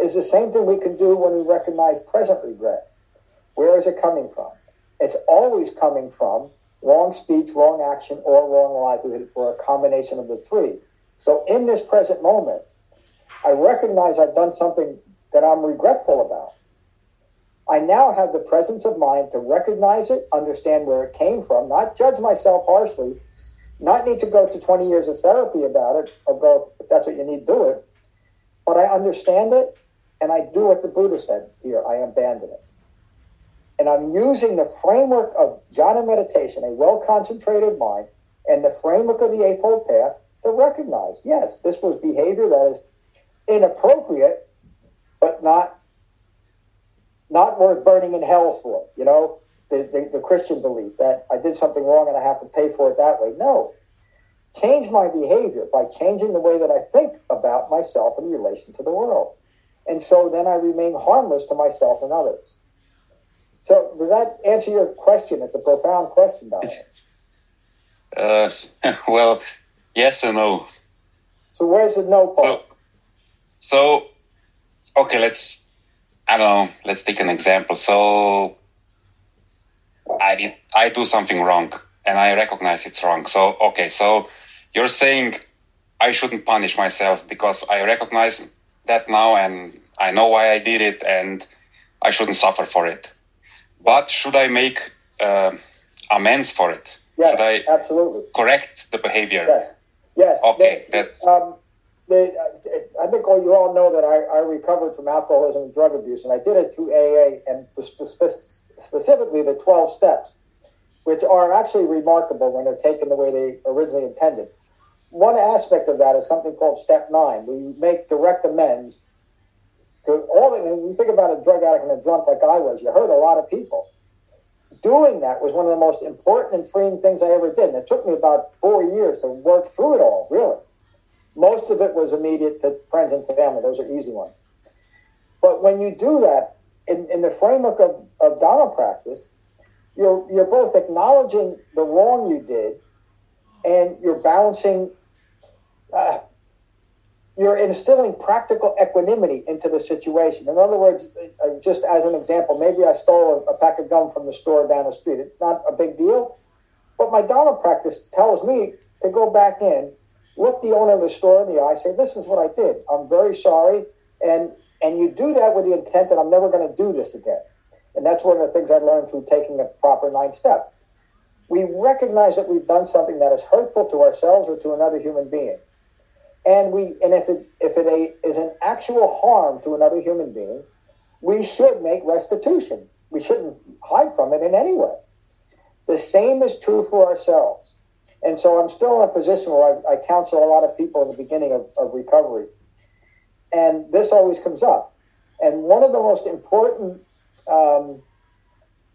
is the same thing we can do when we recognize present regret. Where is it coming from? It's always coming from wrong speech, wrong action, or wrong livelihood, or a combination of the three. So in this present moment, I recognize I've done something that I'm regretful about. I now have the presence of mind to recognize it, understand where it came from, not judge myself harshly, not need to go to 20 years of therapy about it, or go, if that's what you need, do it. But I understand it, and I do what the Buddha said here I abandon it. And I'm using the framework of jhana meditation, a well concentrated mind, and the framework of the Eightfold Path to recognize yes, this was behavior that is inappropriate, but not not worth burning in hell for. You know, the, the, the Christian belief that I did something wrong and I have to pay for it that way. No. Change my behavior by changing the way that I think about myself in relation to the world. And so then I remain harmless to myself and others. So does that answer your question? It's a profound question, Dominic.
Uh, [LAUGHS] well, yes and no.
So where's the no part?
So, so, okay, let's, I don't know, let's take an example. So I did, I do something wrong and I recognize it's wrong. So, okay, so you're saying I shouldn't punish myself because I recognize that now and I know why I did it and I shouldn't suffer for it. But should I make uh, amends for it?
Yes,
should I
absolutely
correct the behavior?
Yes. Yes.
Okay, that's
Um, the, I think all, you all know that I, I recovered from alcoholism and drug abuse, and I did it through AA and spe- spe- specifically the 12 steps, which are actually remarkable when they're taken the way they originally intended. One aspect of that is something called step nine, where you make direct amends to all when you think about a drug addict and a drunk like I was, you hurt a lot of people. Doing that was one of the most important and freeing things I ever did. And it took me about four years to work through it all, really. Most of it was immediate to friends and family. Those are easy ones. But when you do that in, in the framework of, of Dharma practice, you're, you're both acknowledging the wrong you did and you're balancing, uh, you're instilling practical equanimity into the situation. In other words, uh, just as an example, maybe I stole a, pack of gum from the store down the street. It's not a big deal. But my Dharma practice tells me to go back in, look the owner of the store in the eye, say, "This is what I did. I'm very sorry," and and you do that with the intent that I'm never going to do this again. And that's one of the things I learned through taking the proper nine steps. We recognize that we've done something that is hurtful to ourselves or to another human being, and we and if it if it is an actual harm to another human being, we should make restitution. We shouldn't hide from it in any way. The same is true for ourselves. And so I'm still in a position where I, I counsel a lot of people in the beginning of, of recovery. And this always comes up. And one of the most important um,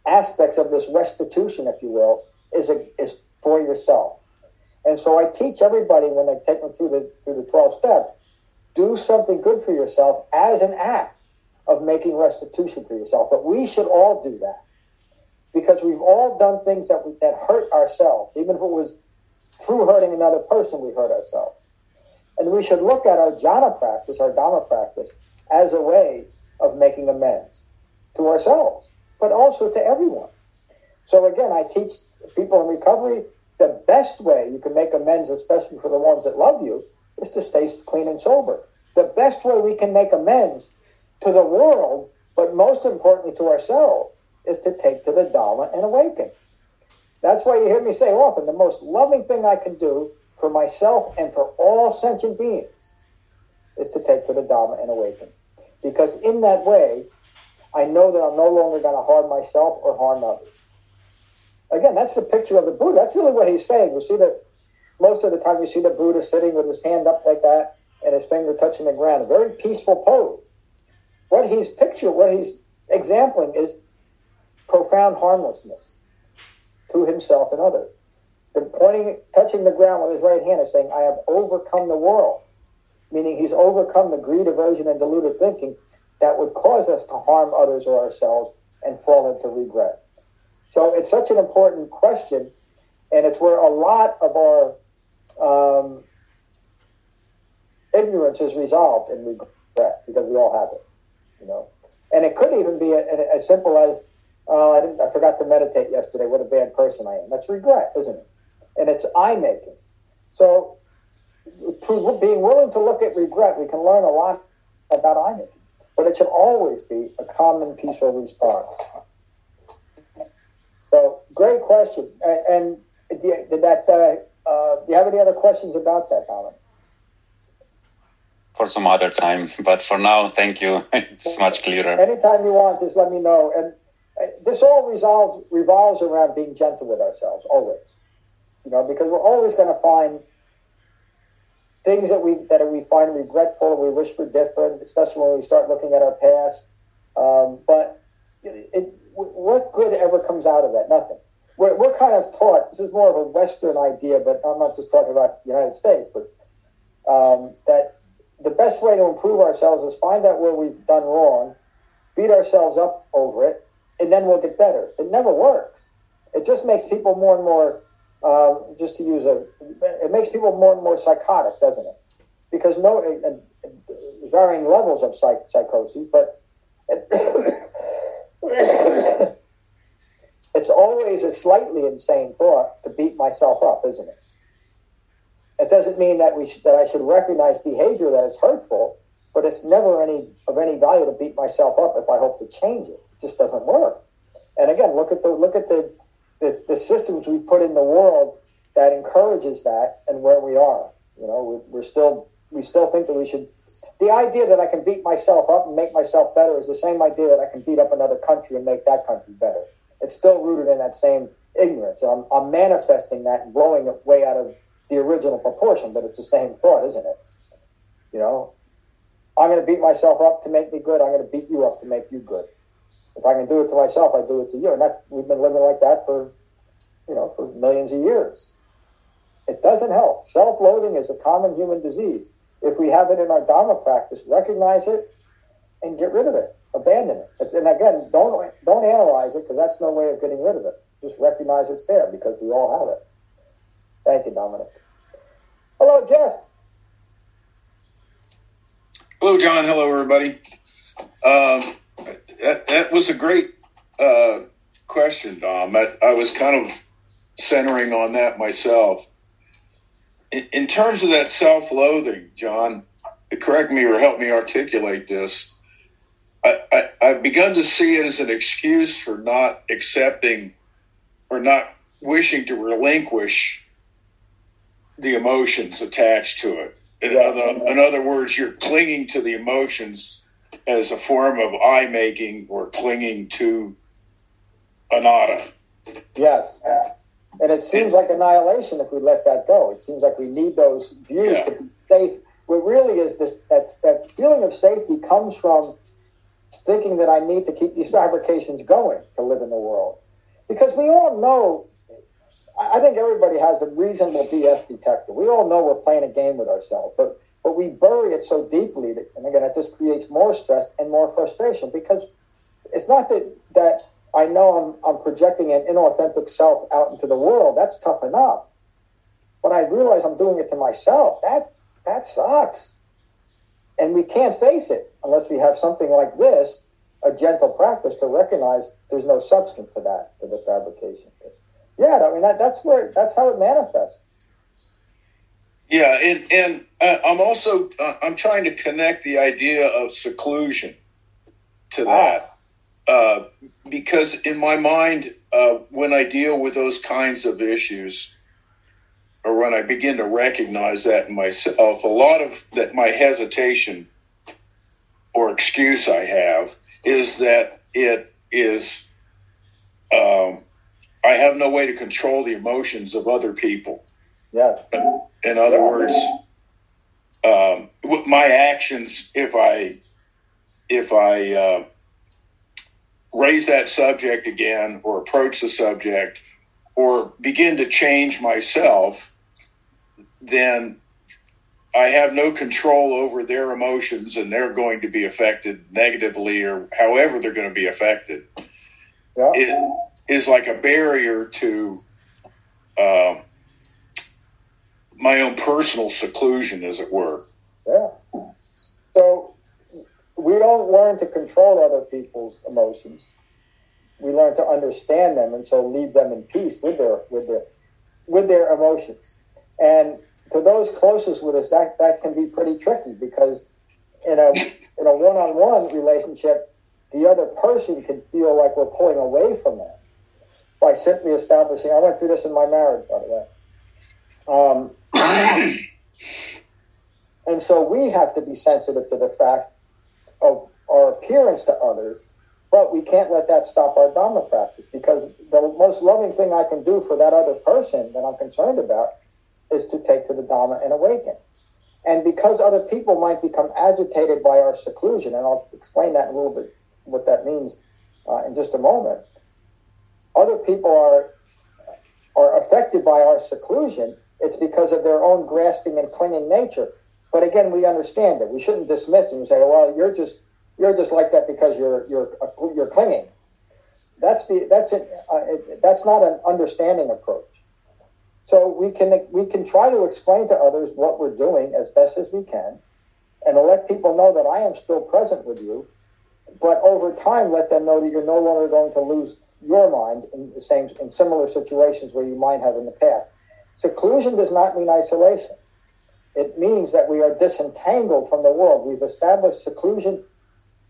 aspects of this restitution, if you will, is, a, is for yourself. And so I teach everybody when they take them through the, through the 12 steps, do something good for yourself as an act of making restitution for yourself. But we should all do that because we've all done things that, we, that hurt ourselves. Even if it was through hurting another person, we hurt ourselves. And we should look at our jhana practice, our dharma practice, as a way of making amends to ourselves, but also to everyone. So again, I teach people in recovery the best way you can make amends, especially for the ones that love you, is to stay clean and sober. The best way we can make amends to the world, but most importantly to ourselves, is to take to the Dharma and awaken. That's why you hear me say often the most loving thing I can do for myself and for all sentient beings is to take to the Dharma and awaken. Because in that way, I know that I'm no longer going to harm myself or harm others. Again, that's the picture of the Buddha. That's really what he's saying. You see that most of the time you see the Buddha sitting with his hand up like that and his finger touching the ground, a very peaceful pose. What he's picturing, what he's exempling is profound harmlessness to himself and others. The pointing, touching the ground with his right hand is saying, I have overcome the world, meaning he's overcome the greed, aversion, and deluded thinking that would cause us to harm others or ourselves and fall into regret. So it's such an important question, and it's where a lot of our um, ignorance is resolved in regret because we all have it, you know. And it could even be as simple as oh, I, I forgot to meditate yesterday. What a bad person I am. That's regret, isn't it? And it's I making. So, being willing to look at regret, we can learn a lot about I making. But it should always be a calm and peaceful response. So, great question. And, and did that? Uh, uh, do you have any other questions about that, Alan?
For some other time, [LAUGHS] but for now, thank you. [LAUGHS] it's much clearer.
Anytime you want, just let me know. And uh, this all resolves revolves around being gentle with ourselves, always. You know, because we're always going to find things that we that we find regretful, we wish were different, especially when we start looking at our past. Um, but it, it, what good ever comes out of that? Nothing. We're, we're kind of taught. This is more of a Western idea, but I'm not just talking about the United States, but um, that the best way to improve ourselves is find out where we've done wrong, beat ourselves up over it, and then we'll get better. It never works. It just makes people more and more uh, just to use a, it makes people more and more psychotic, doesn't it? Because no, uh, varying levels of psych, psychosis, but [COUGHS] [COUGHS] it's always a slightly insane thought to beat myself up, isn't it? It doesn't mean that we that I should recognize behavior that is hurtful, but it's never any of any value to beat myself up if I hope to change it. It just doesn't work. And again, look at the look at the the, the systems we put in the world that encourages that and where we are. You know, we, we're still we still think that we should. The idea that I can beat myself up and make myself better is the same idea that I can beat up another country and make that country better. It's still rooted in that same ignorance. I'm, I'm manifesting that and blowing it way out of the original proportion, but it's the same thought, isn't it? You know, I'm going to beat myself up to make me good. I'm going to beat you up to make you good. If I can do it to myself, I do it to you. And that we've been living like that for, you know, for millions of years. It doesn't help. Self-loathing is a common human disease. If we have it in our Dharma practice, recognize it and get rid of it. Abandon it. It's, and again, don't don't analyze it because that's no way of getting rid of it. Just recognize it's there because we all have it. Thank you, Dominic. Hello, Jeff.
Hello, John. Hello, everybody. Um, that, that was a great uh, question, Dom. I, I, was kind of centering on that myself. In, terms of that self loathing, John, correct me or help me articulate this. I, I, I've begun to see it as an excuse for not accepting or not wishing to relinquish the emotions attached to it. In, other, in other words, you're clinging to the emotions as a form of I making or clinging to anatta.
Yes. And it seems like annihilation if we let that go. It seems like we need those views yeah. to be safe. What really is this that, that feeling of safety comes from thinking that I need to keep these fabrications going to live in the world. Because we all know, I think everybody has a reasonable BS detector. We all know we're playing a game with ourselves, but but we bury it so deeply that, and again, it just creates more stress and more frustration because it's not that that I know I'm, I'm projecting an inauthentic self out into the world. That's tough enough. But I realize I'm doing it to myself. That that sucks. And we can't face it unless we have something like this, a gentle practice to recognize there's no substance to that, to the fabrication. Yeah, I mean that, that's where that's how it manifests.
Yeah, and and uh, I'm also uh, I'm trying to connect the idea of seclusion to that uh, because in my mind, uh, when I deal with those kinds of issues, or when I begin to recognize that in myself, a lot of that my hesitation or excuse I have is that it is um, I have no way to control the emotions of other people.
Yes.
In other words, um, my actions, if I if I uh, raise that subject again, or approach the subject, or begin to change myself, then I have no control over their emotions, and they're going to be affected negatively, or however they're going to be affected. Yeah. It is like a barrier to. Uh, my own personal seclusion, as it were.
Yeah. So we don't learn to control other people's emotions. we learn to understand them, and so leave them in peace with their with their with their emotions. And to those closest with us, that that can be pretty tricky because in a in a one on one relationship, the other person can feel like we're pulling away from them by simply establishing. I went through this in my marriage, by the way. Um, [COUGHS] and so we have to be sensitive to the fact of our appearance to others, but we can't let that stop our Dharma practice because the most loving thing I can do for that other person that I'm concerned about is to take to the Dharma and awaken. And because other people might become agitated by our seclusion, and I'll explain that in a little bit what that means uh, in just a moment, other people are are affected by our seclusion, it's because of their own grasping and clinging nature. But again, we understand it. We shouldn't dismiss it and say, "Well, you're just you're just like that because you're you're you're clinging." That's the that's it, uh, that's not an understanding approach. So we can we can try to explain to others what we're doing as best as we can, and let people know that I am still present with you. But over time, let them know that you're no longer going to lose your mind in the same in similar situations where you might have in the past. Seclusion does not mean isolation. It means that we are disentangled from the world. We've established seclusion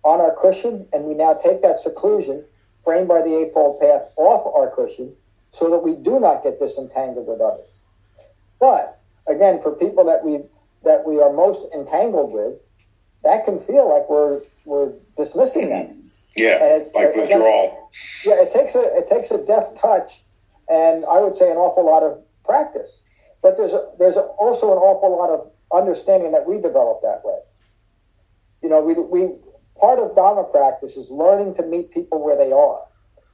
on our cushion, and we now take that seclusion framed by the Eightfold Path off our cushion so that we do not get disentangled with others. But again, for people that we that we are most entangled with, that can feel like we're we're dismissing them. Hmm.
Yeah, it, like withdrawal.
yeah, it takes a it takes a deft touch, and I would say an awful lot of practice. But there's a, there's also an awful lot of understanding that we develop that way. You know, we we part of Dharma practice is learning to meet people where they are.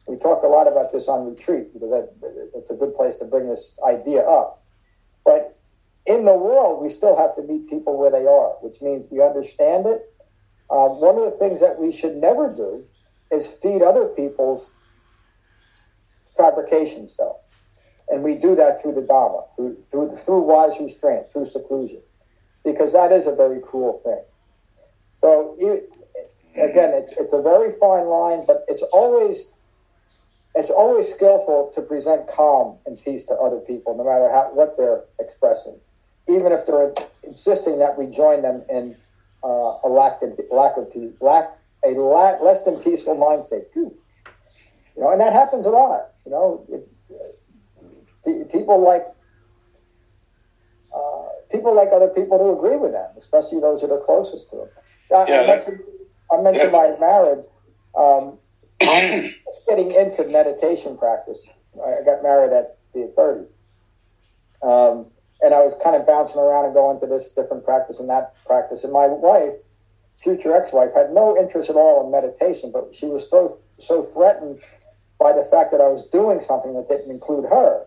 We talked a lot about this on retreat because it's a good place to bring this idea up. But in the world, we still have to meet people where they are, which means we understand it. Uh, one of the things that we should never do is feed other people's fabrications, though. And we do that through the Dharma, through, through, through wise restraint, through seclusion, because that is a very cruel thing. So, you, again, it's, it's a very fine line, but it's always it's always skillful to present calm and peace to other people, no matter how, what they're expressing, even if they're insisting that we join them in uh, a lack of lack of peace, lack a lack, less than peaceful mind state. You know, and that happens a lot. You know, it, people like uh, people like other people to agree with them, especially those that are closest to them. I, yeah, I mentioned, I mentioned yeah. my marriage. Um, [CLEARS THROAT] getting into meditation practice. I got married at the 30. Um, and I was kind of bouncing around and going to this different practice and that practice. And my wife, future ex-wife, had no interest at all in meditation, but she was so so threatened by the fact that I was doing something that didn't include her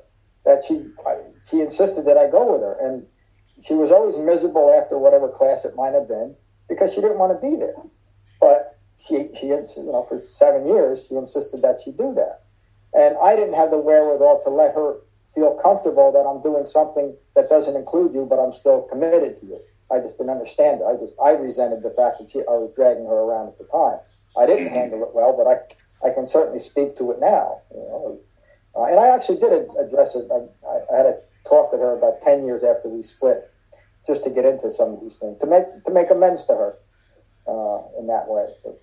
that she she insisted that I go with her. And she was always miserable after whatever class it might have been because she didn't want to be there. But she, she, you know, for seven years, she insisted that she do that. And I didn't have the wherewithal to let her feel comfortable that I'm doing something that doesn't include you, but I'm still committed to you. I just didn't understand it. I just, I resented the fact that she, I was dragging her around at the time. I didn't handle it well, but I, I can certainly speak to it now. You know, uh, and I actually did address it. I, I had a talk with her about ten years after we split, just to get into some of these things to make to make amends to her uh, in that way. But,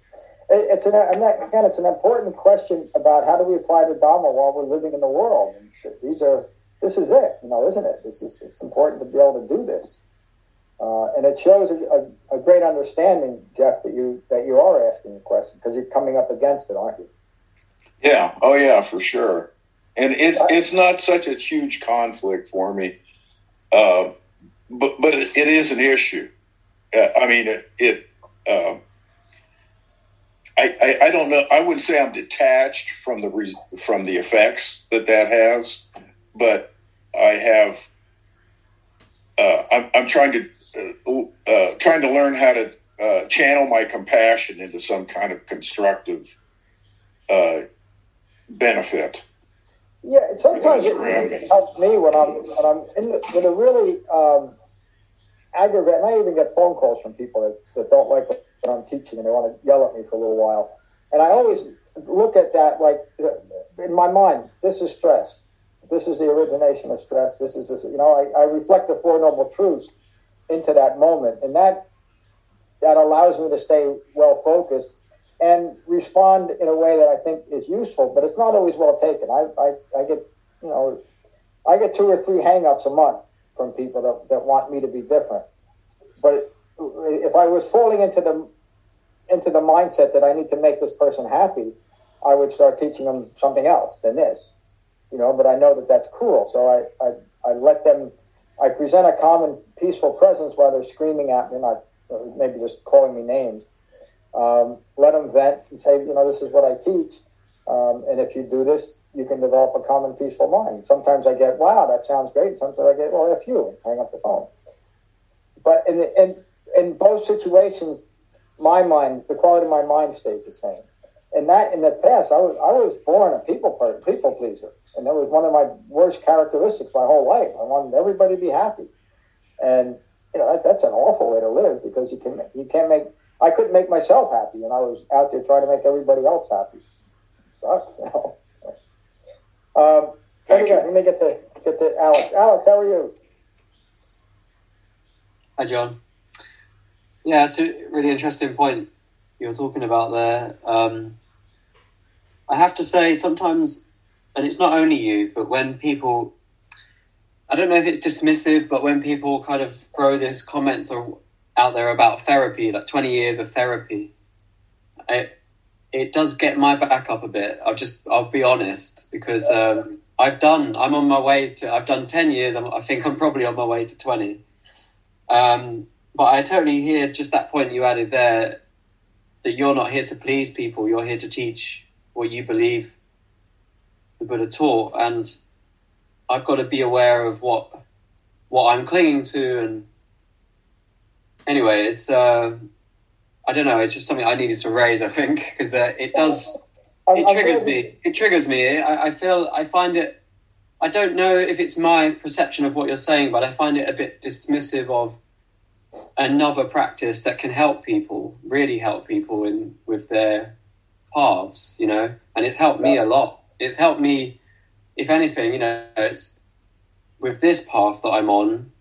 it's an again, it's an important question about how do we apply the Dharma while we're living in the world. And these are this is it, you know, isn't it? This is it's important to be able to do this, uh, and it shows a, a, a, great understanding, Jeff, that you that you are asking the question because you're coming up against it, aren't you?
Yeah. Oh, yeah, for sure. And it's it's not such a huge conflict for me, uh, but but it, it is an issue. Uh, I mean, it. it uh, I, I, I, don't know. I wouldn't say I'm detached from the from the effects that that has, but I have. Uh, I'm, I'm trying to uh, uh, trying to learn how to channel my compassion into some kind of constructive benefit.
Yeah, sometimes it helps me when I'm when I'm in the, when a really um, And I even get phone calls from people that, that don't like what I'm teaching and they want to yell at me for a little while. And I always look at that like in my mind, this is stress. This is the origination of stress. This is this. You know, I, I reflect the four noble truths into that moment, and that that allows me to stay well focused and respond in a way that I think is useful. But it's not always well taken. I I, I get you know I get two or three hangups a month from people that, that want me to be different. But if I was falling into the into the mindset that I need to make this person happy, I would start teaching them something else than this, you know. But I know that that's cruel, so I I, I let them. I present a common peaceful presence while they're screaming at me, not maybe just calling me names. Um, let them vent and say, you know, this is what I teach, um, and if you do this, you can develop a calm and peaceful mind. Sometimes I get, wow, that sounds great. Sometimes I get, well, F you, hang up the phone. But in, in, in both situations, my mind, the quality of my mind stays the same. And that in the past, I was I was born a people people pleaser, and that was one of my worst characteristics my whole life. I wanted everybody to be happy, and you know that, that's an awful way to live because you can you can't make I couldn't make myself happy, and I was out there trying to make everybody else happy. It sucks. [LAUGHS] um, let me, get, let me get to get to Alex. Alex, how are you?
Hi, John. Yeah, it's a really interesting point you were talking about there. Um, I have to say, sometimes, and it's not only you, but when people, I don't know if it's dismissive, but when people kind of throw this comments or, out there about therapy, like 20 years of therapy, it, it does get my back up a bit. I'll just, I'll be honest, because um, I've done, I'm on my way to, I've done 10 years, I'm, i think I'm probably on my way to 20. Um, but I totally hear just that point you added there that you're not here to please people, you're here to teach what you believe the Buddha taught, and I've got to be aware of what what I'm clinging to. And anyway, it's uh, I don't know. It's just something I needed to raise. I think because uh, it does it triggers me. It triggers me. I, I feel I find it. I don't know if it's my perception of what you're saying, but I find it a bit dismissive of another practice that can help people, really help people in with their paths, you know, and it's helped me a lot. It's helped me, if anything, you know, it's with this path that I'm on,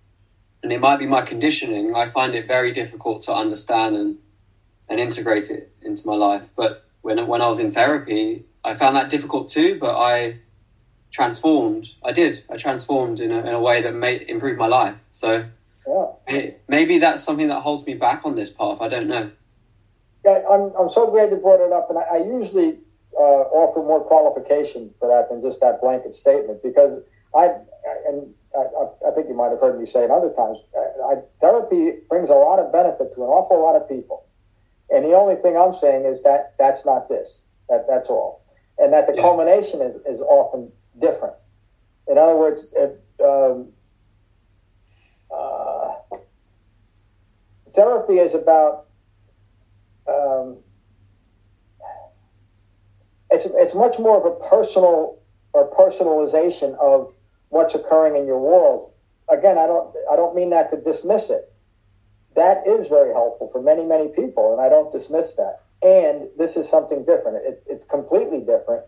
and it might be my conditioning. I find it very difficult to understand and and integrate it into my life. But when when I was in therapy, I found that difficult too. But I transformed. I did. I transformed in a, in a way that made improved my life. So yeah. it, maybe that's something that holds me back on this path. I don't know.
Yeah, I'm, I'm so glad you brought it up, and I, I usually uh, offer more qualification for that than just that blanket statement because I and I, I think you might have heard me say it other times. Uh, I, therapy brings a lot of benefit to an awful lot of people, and the only thing I'm saying is that that's not this. That that's all, and that the yeah. culmination is, is often different. In other words, it, um, uh, therapy is about um, it's it's much more of a personal or personalization of what's occurring in your world. Again, I don't I don't mean that to dismiss it. That is very helpful for many many people, and I don't dismiss that. And this is something different. It, it's completely different.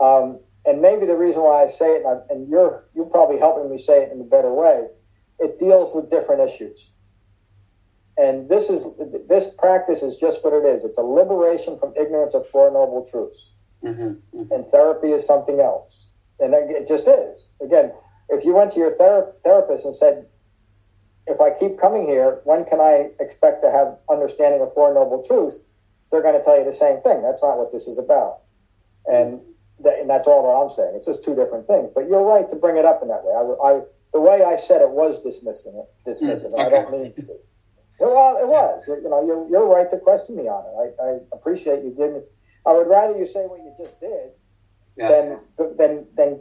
Um, and maybe the reason why I say it, and, I, and you're you're probably helping me say it in a better way. It deals with different issues. And this is this practice is just what it is. It's a liberation from ignorance of Four Noble Truths. Mm-hmm, mm-hmm. And therapy is something else. And it just is. Again, if you went to your ther- therapist and said, if I keep coming here, when can I expect to have understanding of Four Noble Truths? They're going to tell you the same thing. That's not what this is about. And, and that's all that I'm saying. It's just two different things. But you're right to bring it up in that way. I, I the way I said it was dismissing it, dismissive. Mm, okay. I don't mean to. Well, it was. You know, you're, you're right to question me on it. I, I appreciate you giving. I would rather you say what you just did yeah. than than than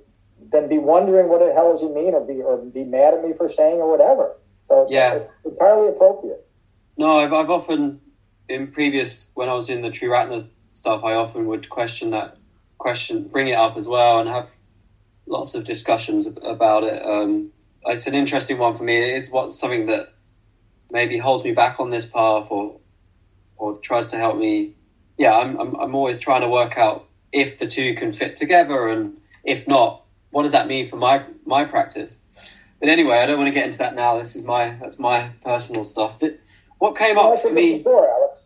than be wondering what the hell does he mean, or be or be mad at me for saying or whatever. So yeah, it's entirely appropriate.
No, I've, I've often in previous when I was in the Triratna stuff, I often would question that question, bring it up as well, and have lots of discussions about it. Um, it's an interesting one for me. It is what something that maybe holds me back on this path or or tries to help me. Yeah, I'm I'm, I'm always trying to work out if the two can fit together, and if not, what does that mean for my my practice? But anyway, I don't want to get into that now. This is my that's my personal stuff. That, What came
Well,
up for me?
for, Alex.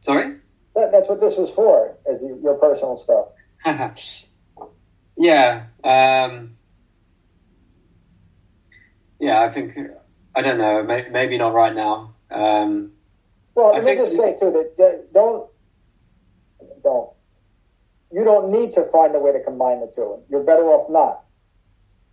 Sorry.
That, that's what this is for, is your your personal stuff. [LAUGHS]
yeah. Um, yeah, I think I don't know. May, maybe not right now. Um,
Well,
I
let me
think-
just say too that don't don't you don't need to find a way to combine the two. You're better off not.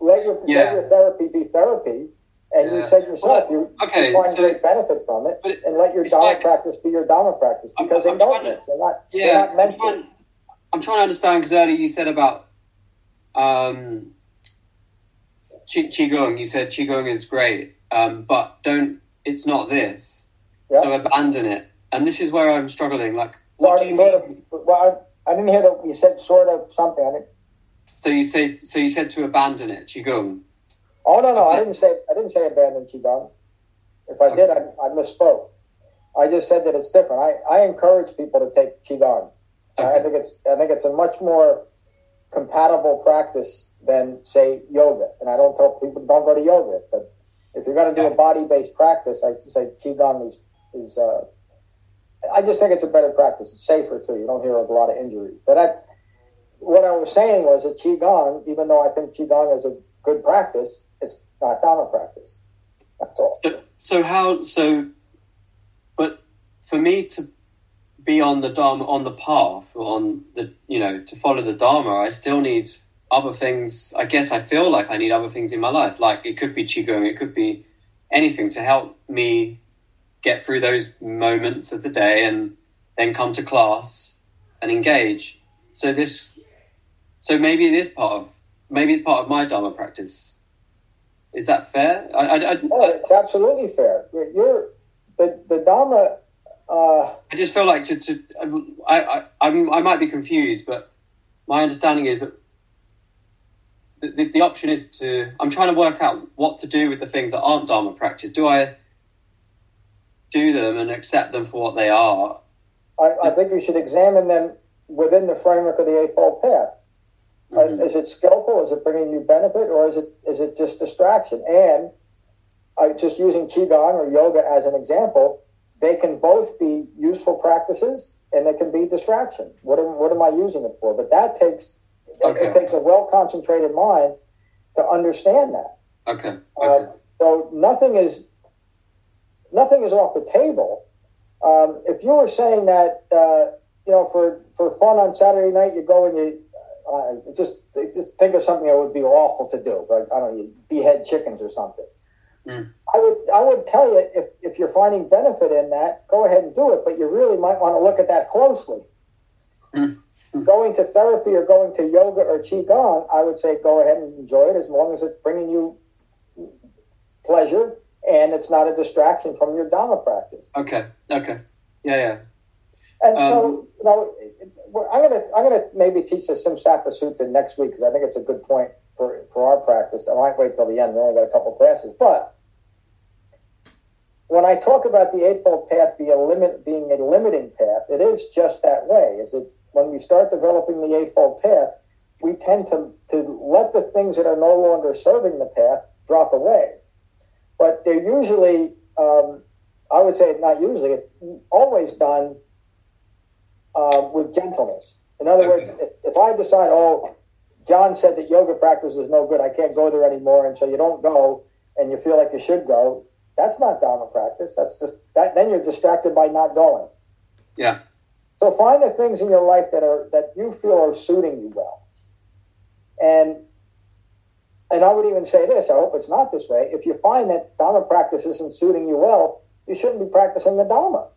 Let your
Yeah.
let your therapy be therapy, and you
Yeah.
said yourself
Well,
you,
okay,
you find
so-
great benefit from it,
but it-
and let your Dharma
like-
practice be your Dharma practice
I'm-
because
I'm
they don't
to-
They're not.
yeah,
they're not
I'm trying,
to.
I'm trying to understand because earlier you said about um, qi, qigong. You said qigong is great, um, but don't. It's not this.
Yeah.
So abandon it. And this is where I'm struggling. Like, what do you mean?
well, I, didn't hear that you said sort of something. I didn't,
So you said. So you said to abandon it, qigong.
oh no, no, I didn't say I didn't say abandon qigong. If I did, I, I misspoke. I just said that it's different. I, I encourage people to take qigong. I think it's I think it's a much more compatible practice than say yoga. And I don't tell people don't go to yoga, but if you're going to do a body based practice, I say qigong is is. Uh, I just think it's a better practice. It's safer too. You don't hear of a lot of injuries. But I, what I was saying was that qigong, even though I think qigong is a good practice, it's not dharma practice. That's all.
So, so how? So, but for me to be on the dharma, on the path, or on the you know to follow the dharma, I still need other things. I guess I feel like I need other things in my life. Like it could be qigong, it could be anything to help me get through those moments of the day, and then come to class and engage. So this, so maybe it is part of maybe it's part of my dharma practice. Is that fair? I, I, I,
Oh, it's absolutely fair. You're, you're the the dharma. Uh,
I just feel like to, to I, I, I'm, I might be confused, but my understanding is that the, the, the option is to, I'm trying to work out what to do with the things that aren't Dharma practice. Do I do them and accept them for what they are?
I, I think you should examine them within the framework of the Eightfold Path. Uh,
Mhm.
is it skillful? Is it bringing you benefit, or is it is it just distraction? And I just using qigong or yoga as an example, they can both be useful practices and they can be distraction. What am, what am I using it for? But that takes
Okay.
it takes a well concentrated mind to understand that.
Okay.
Uh,
Okay.
so nothing is nothing is off the table. Um, if you were saying that uh, you know for for fun on Saturday night you go and you uh, just just think of something that would be awful to do, like I don't know, you behead chickens or something.
Mm.
I would I would tell you if if you're finding benefit in that, go ahead and do it, but you really might want to look at that closely.
Mm.
Going to therapy or going to yoga or qigong, I would say go ahead and enjoy it as long as it's bringing you pleasure and it's not a distraction from your Dharma practice.
Okay. Okay. Yeah. Yeah.
And
Um,
so, you know, we're- I'm gonna I'm gonna maybe teach the Simsapa Sutta next week because I think it's a good point for for our practice. I might wait till the end. We only got a couple classes, but when I talk about the Eightfold Path being a limit, being a limiting path, it is just that way. Is it when we start developing the Eightfold Path, we tend to to let the things that are no longer serving the path drop away, but they're usually, um, I would say, not usually. It's always done um, with gentleness. In other
Okay.
words, if, if I decide, oh, John said that yoga practice is no good, I can't go there anymore, and so you don't go, and you feel like you should go, that's not Dharma practice. That's just that. Then you're distracted by not going.
Yeah.
So find the things in your life that are that you feel are suiting you well, and and I would even say this. I hope it's not this way. If you find that Dharma practice isn't suiting you well, you shouldn't be practicing the Dharma.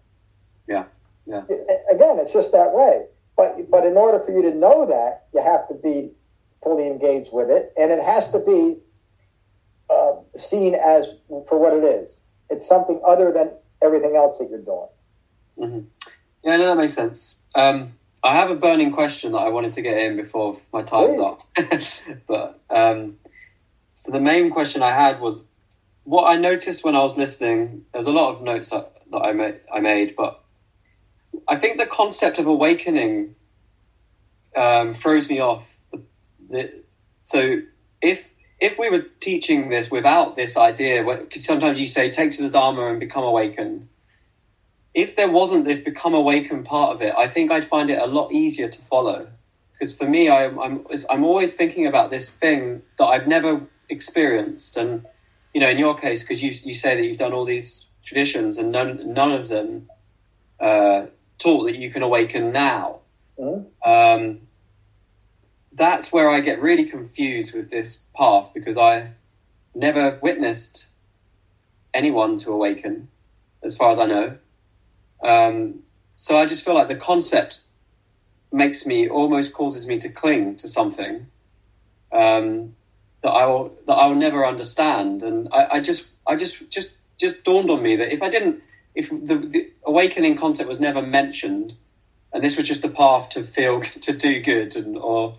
Yeah. Yeah.
Again, it's just that way. But but in order for you to know that, you have to be fully engaged with it, and it has to be uh, seen as for what it is. It's something other than everything else that you're doing.
hmm Yeah, no, that makes sense. Um, I have a burning question that I wanted to get in before my time's up. [LAUGHS] but um, so the main question I had was what I noticed when I was listening. There's a lot of notes that, that I made, I made, but I think the concept of awakening um, throws me off. The, the, so if if we were teaching this without this idea, sometimes you say take to the Dharma and become awakened. If there wasn't this become awakened part of it, I think I'd find it a lot easier to follow. Because for me, I, I'm I'm always thinking about this thing that I've never experienced, and you know, in your case, because you you say that you've done all these traditions and none none of them uh, taught that you can awaken now. Mm-hmm. Um, that's where I get really confused with this path because I never witnessed anyone to awaken, as far as I know. Um, so I just feel like the concept makes me almost causes me to cling to something um, that I will that I will never understand, and I, I just I just just just dawned on me that if I didn't if the, the awakening concept was never mentioned, and this was just a path to feel [LAUGHS] to do good and or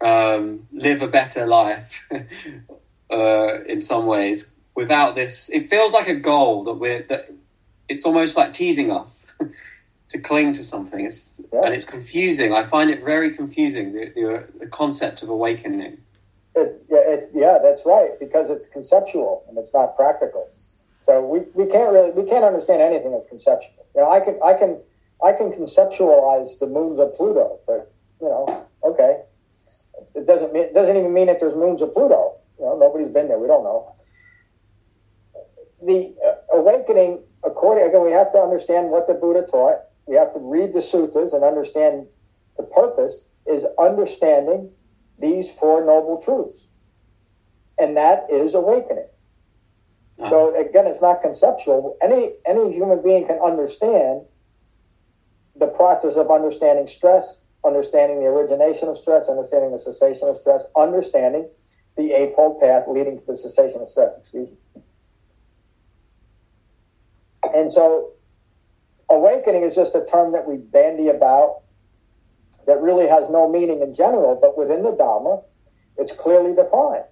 um, live a better life [LAUGHS] uh, in some ways. Without this, it feels like a goal that we're that it's almost like teasing us [LAUGHS] to cling to something. It's, yeah. and it's confusing. I find it very confusing the, the, the concept of awakening.
It, yeah, it, yeah, that's right because it's conceptual and it's not practical. So we, we can't really we can't understand anything that's conceptual. You know, I can I can I can conceptualize the moons of Pluto, but you know, okay, it doesn't mean it doesn't even mean that there's moons of Pluto. You know, nobody's been there. We don't know. The uh, awakening, according again, we have to understand what the Buddha taught. We have to read the sutras and understand the purpose is understanding these four noble truths, and that is awakening. Uh-huh. So again, it's not conceptual. Any any human being can understand the process of understanding stress, understanding the origination of stress, understanding the cessation of stress, understanding the eightfold path leading to the cessation of stress. Excuse me. And so, awakening is just a term that we bandy about that really has no meaning in general, but within the Dharma, it's clearly defined.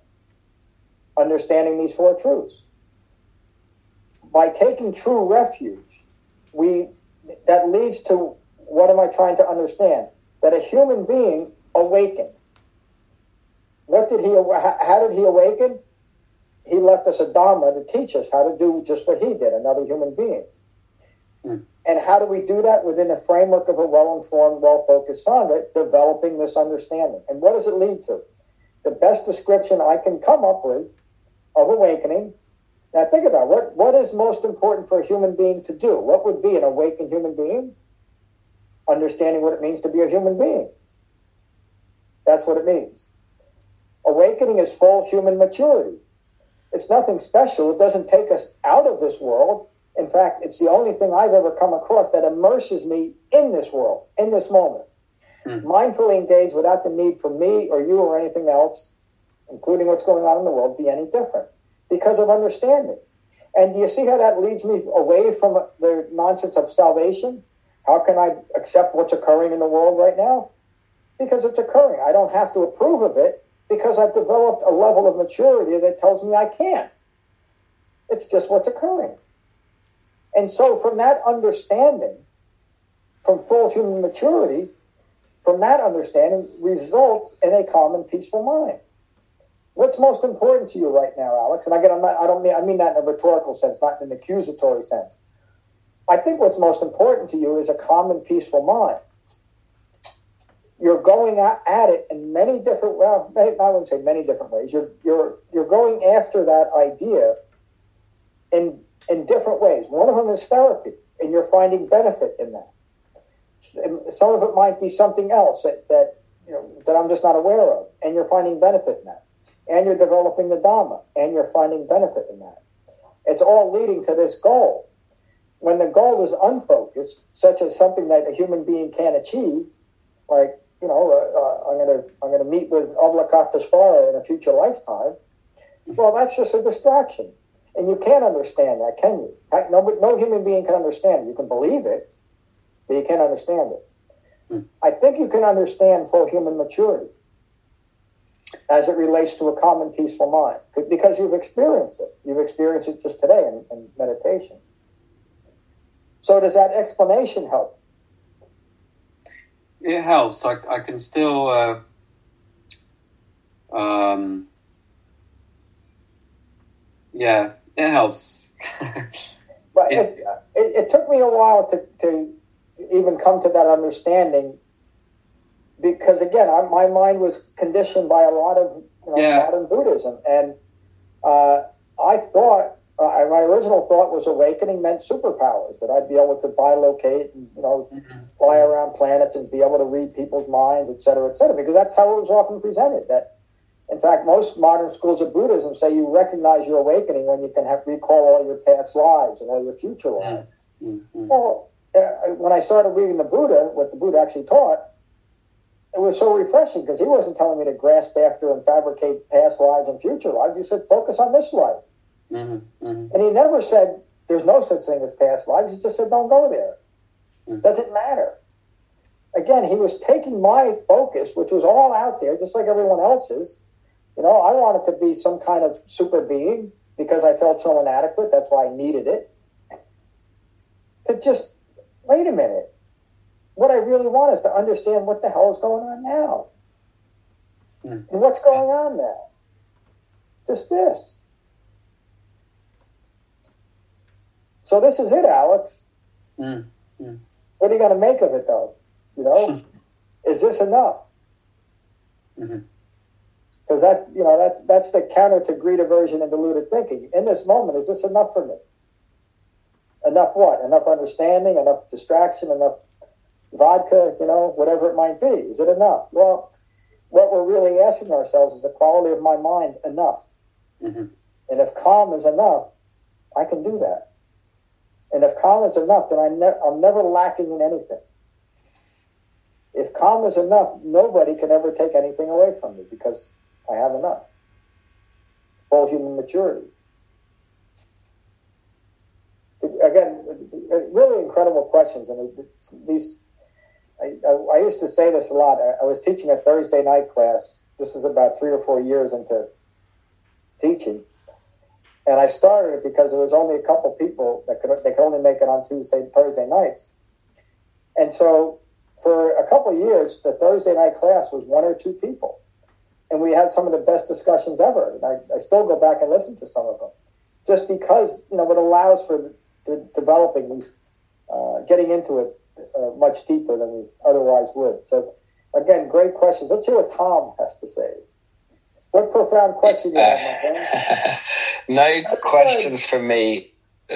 Understanding these four truths by taking true refuge, we that leads to what am I trying to understand? That a human being awakened. What did he? How did he awaken? He left us a dharma to teach us how to do just what he did, another human being. Mm. And how do we do that within the framework of a well-informed, well-focused sangha, developing this understanding? And what does it lead to? The best description I can come up with of awakening now think about what what is most important for a human being to do. What would be an awakened human being? Understanding what it means to be a human being. That's what it means. Awakening is full human maturity. It's nothing special. It doesn't take us out of this world. In fact, it's the only thing I've ever come across that immerses me in this world, in this moment. Mm. Mindfully engaged without the need for me or you or anything else, including what's going on in the world, be any different because of understanding. And do you see how that leads me away from the nonsense of salvation? How can I accept what's occurring in the world right now? Because it's occurring. I don't have to approve of it because I've developed a level of maturity that tells me I can't. It's just what's occurring. And so, from that understanding, from full human maturity, from that understanding results in a calm and peaceful mind. What's most important to you right now, Alex? And again, I'm not, I don't mean I mean that in a rhetorical sense, not in an accusatory sense. I think what's most important to you is a calm and peaceful mind. You're going at it in many different well, I wouldn't say many different ways. You're you're you're going after that idea in in different ways. One of them is therapy, and you're finding benefit in that. Some of it might be something else that, that you know that I'm just not aware of, and you're finding benefit in that and you're developing the Dharma, and you're finding benefit in that. It's all leading to this goal. When the goal is unfocused, such as something that a human being can achieve, like you know, uh, uh, I'm gonna I'm gonna meet with Avalokiteshvara in a future lifetime. Well, that's just a distraction, and you can't understand that, can you? No, no human being can understand it. You can believe it, but you can't understand it. Hmm. I think you can understand full human maturity as it relates to a common peaceful mind because you've experienced it. You've experienced it just today in, in meditation. So, does that explanation help?
it helps. I, I can still. Uh, um, yeah, it helps. [LAUGHS]
but it, it, it, took me a while to, to even come to that understanding because, again, I, my mind was conditioned by a lot of you know, yeah. modern Buddhism. And uh, I thought uh, my original thought was awakening meant superpowers that I'd be able to bilocate and you know mm-hmm. fly around planets and be able to read people's minds, et cetera, et cetera. Because that's how it was often presented. That, in fact, most modern schools of Buddhism say you recognize your awakening when you can have recall all your past lives and all your future lives. Mm-hmm. Well, uh, when I started reading the Buddha, what the Buddha actually taught, it was so refreshing because he wasn't telling me to grasp after and fabricate past lives and future lives. He said, focus on this life. Mm-hmm, mm-hmm. And he never said there's no such thing as past lives. He just said don't go there. Mm-hmm. Doesn't matter. Again, he was taking my focus, which was all out there, just like everyone else's. You know, I wanted to be some kind of super being because I felt so inadequate. That's why I needed it. To just wait a minute. What I really want is to understand what the hell is going on now. Mm. And what's going on now? Just this. So this is it, Alex. Mm, mm. What are you going to make of it, though? You know, is this enough? Because that's you know that's that's the counter to greed aversion and deluded thinking. In this moment, is this enough for me? Enough what? Enough understanding? Enough distraction? Enough vodka? You know, whatever it might be. Is it enough? Well, what we're really asking ourselves is the quality of my mind enough. Mm-hmm. And if calm is enough, I can do that. And if calm is enough, then I'm, ne- I'm never lacking in anything. If calm is enough, nobody can ever take anything away from me because I have enough. It's full human maturity. Again, really incredible questions. And these, I, I, used to say this a lot. I, was teaching a Thursday night class. This was about three or four years into teaching and I started it because there was only a couple people that could they could only make it on Tuesday, and Thursday nights. And so for a couple years, the Thursday night class was one or two people. And we had some of the best discussions ever. And I, I still go back and listen to some of them. Just because, you know, it allows for developing these, uh, getting into it uh, much deeper than we otherwise would. So, again, great questions. Let's hear what Tom has to say. What profound question you have, [LAUGHS]
No questions from me.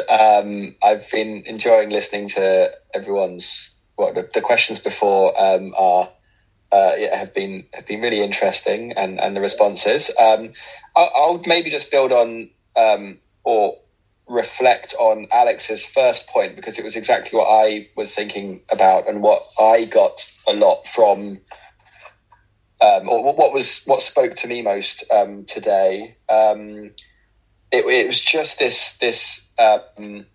Um, I've been enjoying listening to everyone's what the, the questions before um, are uh, yeah, have been have been really interesting and, and the responses. Um, I'll, I'll, maybe just build on um, or reflect on Alex's first point because it was exactly what I was thinking about and what I got a lot from um, or what was what spoke to me most um, today. Um, it, it, was just this this um,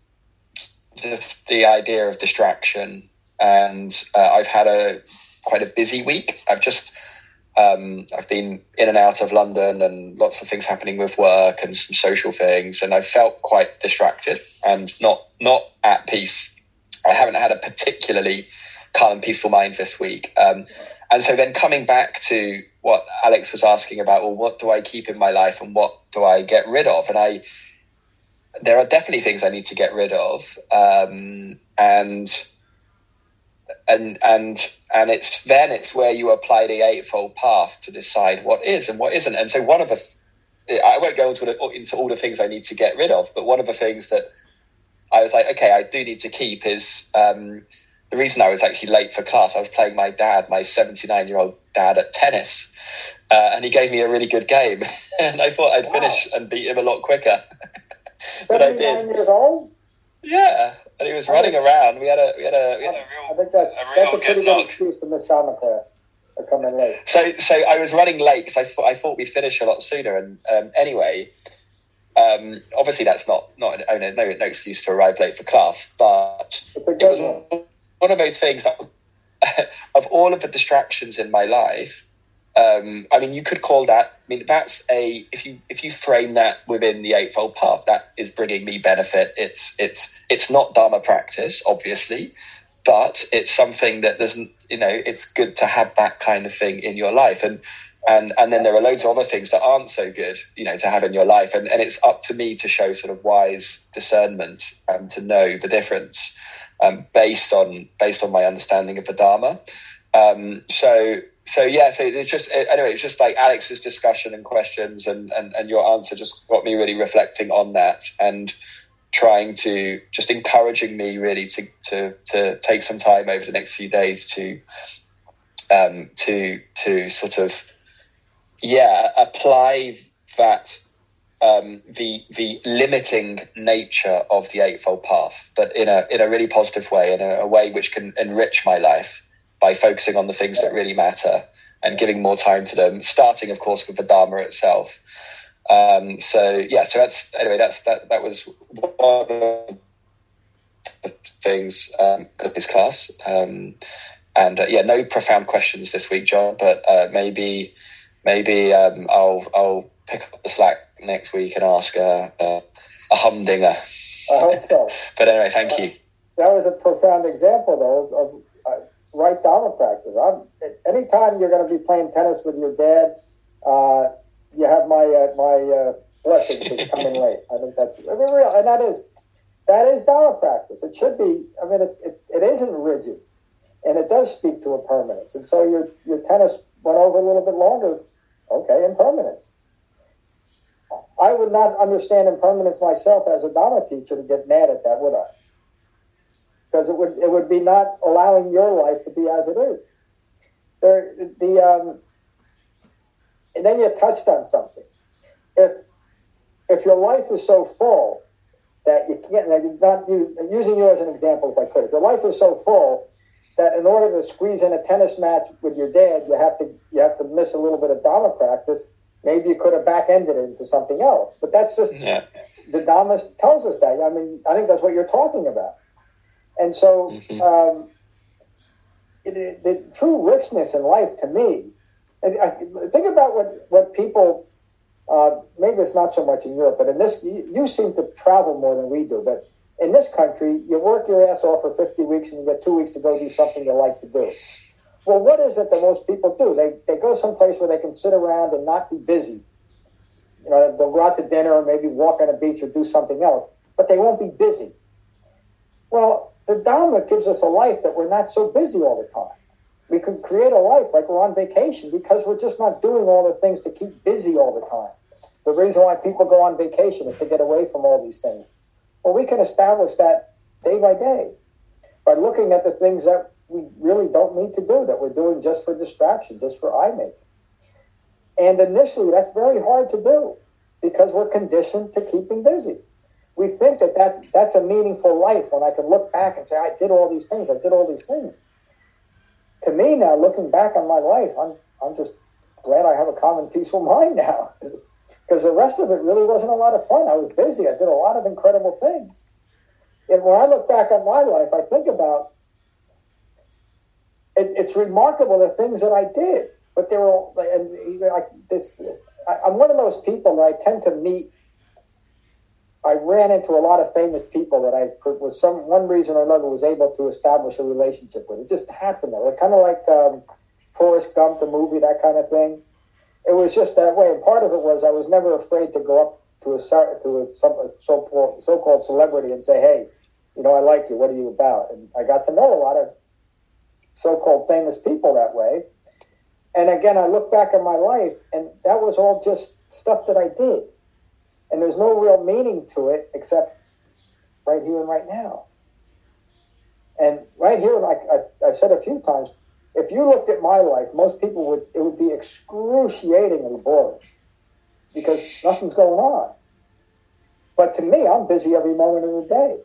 the, the, idea of distraction, and uh, I've had a quite a busy week. I've just um, I've been in and out of London and lots of things happening with work and some social things, and I felt quite distracted and not not at peace. I haven't had a particularly calm and peaceful mind this week. Um, and so then coming back to what Alex was asking about, well, what do I keep in my life and what do I get rid of? And I, there are definitely things I need to get rid of, um, and and and and it's then it's where you apply the eightfold path to decide what is and what isn't. And so one of the, I won't go into the, into all the things I need to get rid of, but one of the things that I was like, okay, I do need to keep is. Um, the reason I was actually late for class, I was playing my dad, my 79 year old dad, at tennis. Uh, and he gave me a really good game. [LAUGHS] and I thought I'd wow. finish and beat him a lot quicker. [LAUGHS]
but I did. years old?
Yeah. And he was I running think, around. We had a we had a we had a real
I think that's, a, that's a pretty good excuse for miss out on the class. Come in late.
So, so I was running late because I thought I thought we'd finish a lot sooner. And um, anyway, um, obviously that's not not no, no no excuse to arrive late for class, but it was one of those things that, [LAUGHS] of all of the distractions in my life. Um, I mean, you could call that. I mean, that's a if you if you frame that within the eightfold path, that is bringing me benefit. It's it's it's not dharma practice, obviously, but it's something that doesn't. you know it's good to have that kind of thing in your life and and and then there are loads of other things that aren't so good you know to have in your life and, and it's up to me to show sort of wise discernment and to know the difference um, based on based on my understanding of the dharma um, so so yeah so it's just anyway it's just like alex's discussion and questions and, and and your answer just got me really reflecting on that and trying to just encouraging me really to to to take some time over the next few days to um to to sort of yeah, apply that um, the the limiting nature of the eightfold path, but in a in a really positive way, in a, a, way which can enrich my life by focusing on the things that really matter and giving more time to them. Starting, of course, with the Dharma itself. Um, so yeah, so that's anyway. That's that. That was one of the things um, of this class. Um, and uh, yeah, no profound questions this week, John, but uh, maybe maybe um, I'll I'll pick up the slack next week and ask a, a, a humdinger.
I hope so. [LAUGHS]
but anyway, thank you.
That was a profound example, though, of uh, right Dharma practice. I'm, anytime you're going to be playing tennis with your dad, uh, you have my uh, my uh, blessing to come in late. I think that's I mean, real, and that is that is Dharma practice. It should be. I mean, it, it, it isn't rigid, and it does speak to a permanence. And so your your tennis went over a little bit longer Okay, impermanence. I would not understand impermanence myself as a Dharma teacher to get mad at that, would I? Because it would it would be not allowing your life to be as it is. There, the um, and then you touched on something. If if your life is so full that you can't, not using you as an example, if I could, if your life is so full that in order to squeeze in a tennis match with your dad, you have to you have to miss a little bit of Dharma practice. Maybe you could have back ended it into something else. But that's just yeah. the Dharma tells us that. I mean, I think that's what you're talking about. And so, mm-hmm. um, it, it, the true richness in life, to me, I, I think about what what people. Uh, maybe it's not so much in Europe, but in this, you, you seem to travel more than we do. But in this country, you work your ass off for 50 weeks and you get two weeks to go do something you like to do. Well, what is it that most people do? They, they go someplace where they can sit around and not be busy. You know, they'll go out to dinner or maybe walk on a beach or do something else, but they won't be busy. Well, the Dharma gives us a life that we're not so busy all the time. We can create a life like we're on vacation because we're just not doing all the things to keep busy all the time. The reason why people go on vacation is to get away from all these things. Well, we can establish that day by day by looking at the things that we really don't need to do, that we're doing just for distraction, just for I making. And initially, that's very hard to do because we're conditioned to keeping busy. We think that, that that's a meaningful life when I can look back and say, I did all these things, I did all these things. To me now, looking back on my life, I'm, I'm just glad I have a calm and peaceful [LAUGHS] mind now because the rest of it really wasn't a lot of fun. I was busy. I did a lot of incredible things. And when I look back on my life, I think about it, it's remarkable the things that I did, but they were and like this. I, I'm one of those people that I tend to meet. I ran into a lot of famous people that I, for some one reason or another, was able to establish a relationship with. It just happened. Though. It kind of like um, Forrest Gump, the movie, that kind of thing it was just that way. And part of it was I was never afraid to go up to a to a, some so so-called celebrity and say, "Hey, you know, I like you. What are you about?" And I got to know a lot of so-called famous people that way. And again, I look back on my life, and that was all just stuff that I did, and there's no real meaning to it except right here and right now. And right here, like I, said a few times, if you looked at my life, most people would it would be excruciatingly boring because nothing's going on. But to me, I'm busy every moment of the day.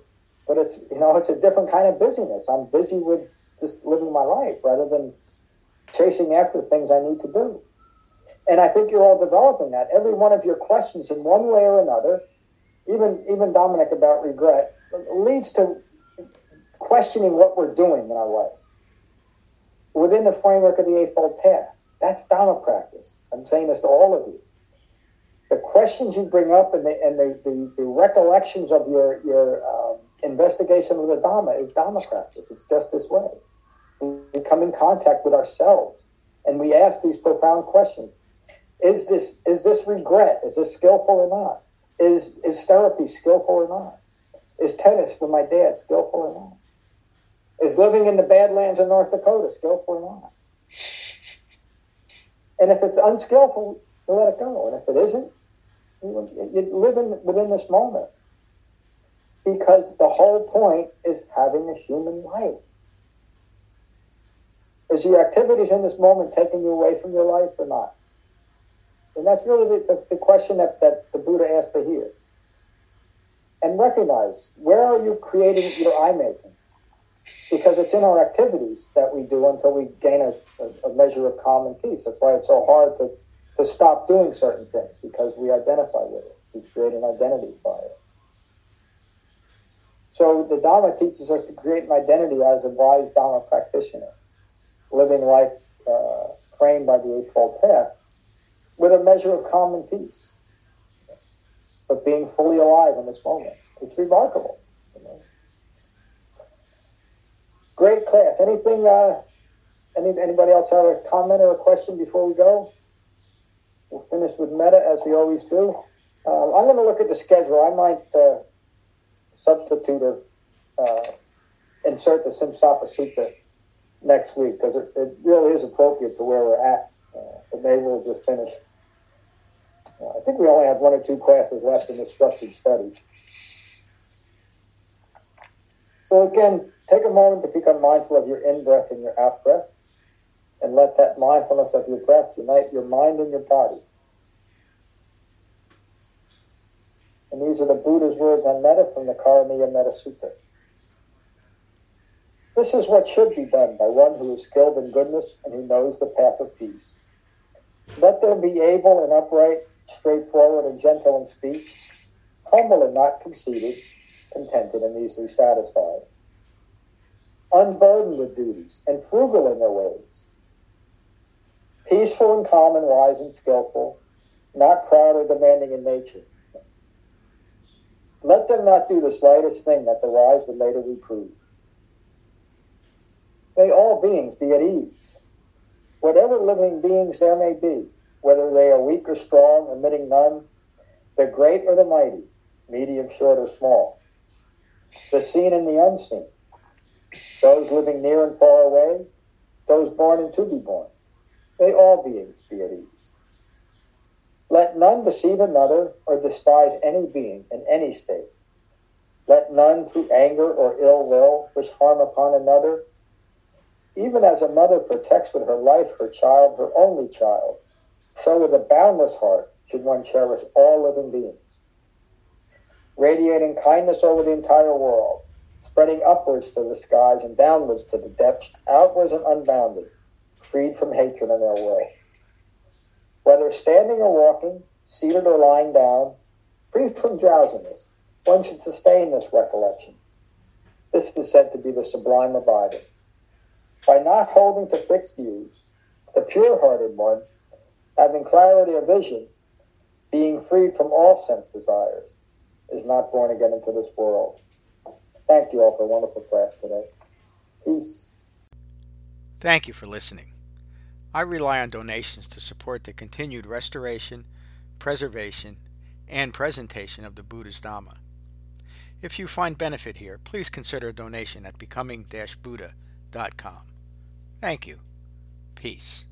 But it's you know it's a different kind of busyness. I'm busy with just living my life rather than chasing after things I need to do. And I think you're all developing that. Every one of your questions, in one way or another, even even Dominic about regret, leads to questioning what we're doing in our life within the framework of the Eightfold Path. That's Dharma practice. I'm saying this to all of you. The questions you bring up and the, and the, the, the recollections of your, your um, investigation of the Dharma is Dharma practice. It's just this way. We we come in contact with ourselves and we ask these profound questions. Is this is this regret? Is this skillful or not? Is is therapy skillful or not? Is tennis with my dad skillful or not? Is living in the Badlands of North Dakota skillful or not? And if it's unskillful, you let it go. And if it isn't, you live in, within this moment. Because the whole point is having a human life. Is your activities in this moment taking you away from your life or not? And that's really the, the, the question that, that the Buddha asked for here. And recognize where are you creating your I making? Because it's in our activities that we do until we gain a, a, measure of calm and peace. That's why it's so hard to, to stop doing certain things because we identify with it. We create an identity by it. So the Dhamma teaches us to create an identity as a wise Dhamma practitioner, living life uh, framed by the Eightfold Path with a measure of calm and peace, but being fully alive in this moment. It's remarkable. Great class. Anything? Uh, any, anybody else have a comment or a question before we go? We'll finish with metta as we always do. Uh, I'm going to look at the schedule. I might uh, substitute or uh, insert the Simsapa Sutta next week because it, it, really is appropriate to where we're at. Uh, but maybe we'll just finish I think we only have one or two classes left in the structured study. So again, take a moment to become mindful of your in-breath and your out-breath, and let that mindfulness of your breath unite your mind and your body. And these are the Buddha's words on metta from the Karaniya Metta Sutta. This is what should be done by one who is skilled in goodness and who knows the path of peace. Let them be able and upright straightforward and gentle in speech, humble and not conceited, contented and easily satisfied, unburdened with duties, and frugal in their ways, peaceful and calm and wise and skillful, not proud or demanding in nature. Let them not do the slightest thing that the wise would later reprove. May all beings be at ease, whatever living beings there may be, whether they are weak or strong, omitting none, the great or the mighty, medium, short, or small, the seen and the unseen, those living near and far away, those born and to be born, may all beings be at ease. Let none deceive another or despise any being in any state. Let none through anger or ill will wish harm upon another. Even as a mother protects with her life her child, her only child, so with a boundless heart should one cherish all living beings, radiating kindness over the entire world, spreading upwards to the skies and downwards to the depths, outwards and unbounded, freed from hatred in their way. Whether standing or walking, seated or lying down, free from drowsiness, one should sustain this recollection. This is said to be the sublime abiding. By not holding to fixed views, the pure-hearted one having clarity of vision, being freed from all sense desires, is not born again into this world. Thank you all for a wonderful class today. Peace.
Thank you for listening. I rely on donations to support the continued restoration, preservation, and presentation of the Buddha's Dhamma. If you find benefit here, please consider a donation at becoming-buddha.com. Thank you. Peace.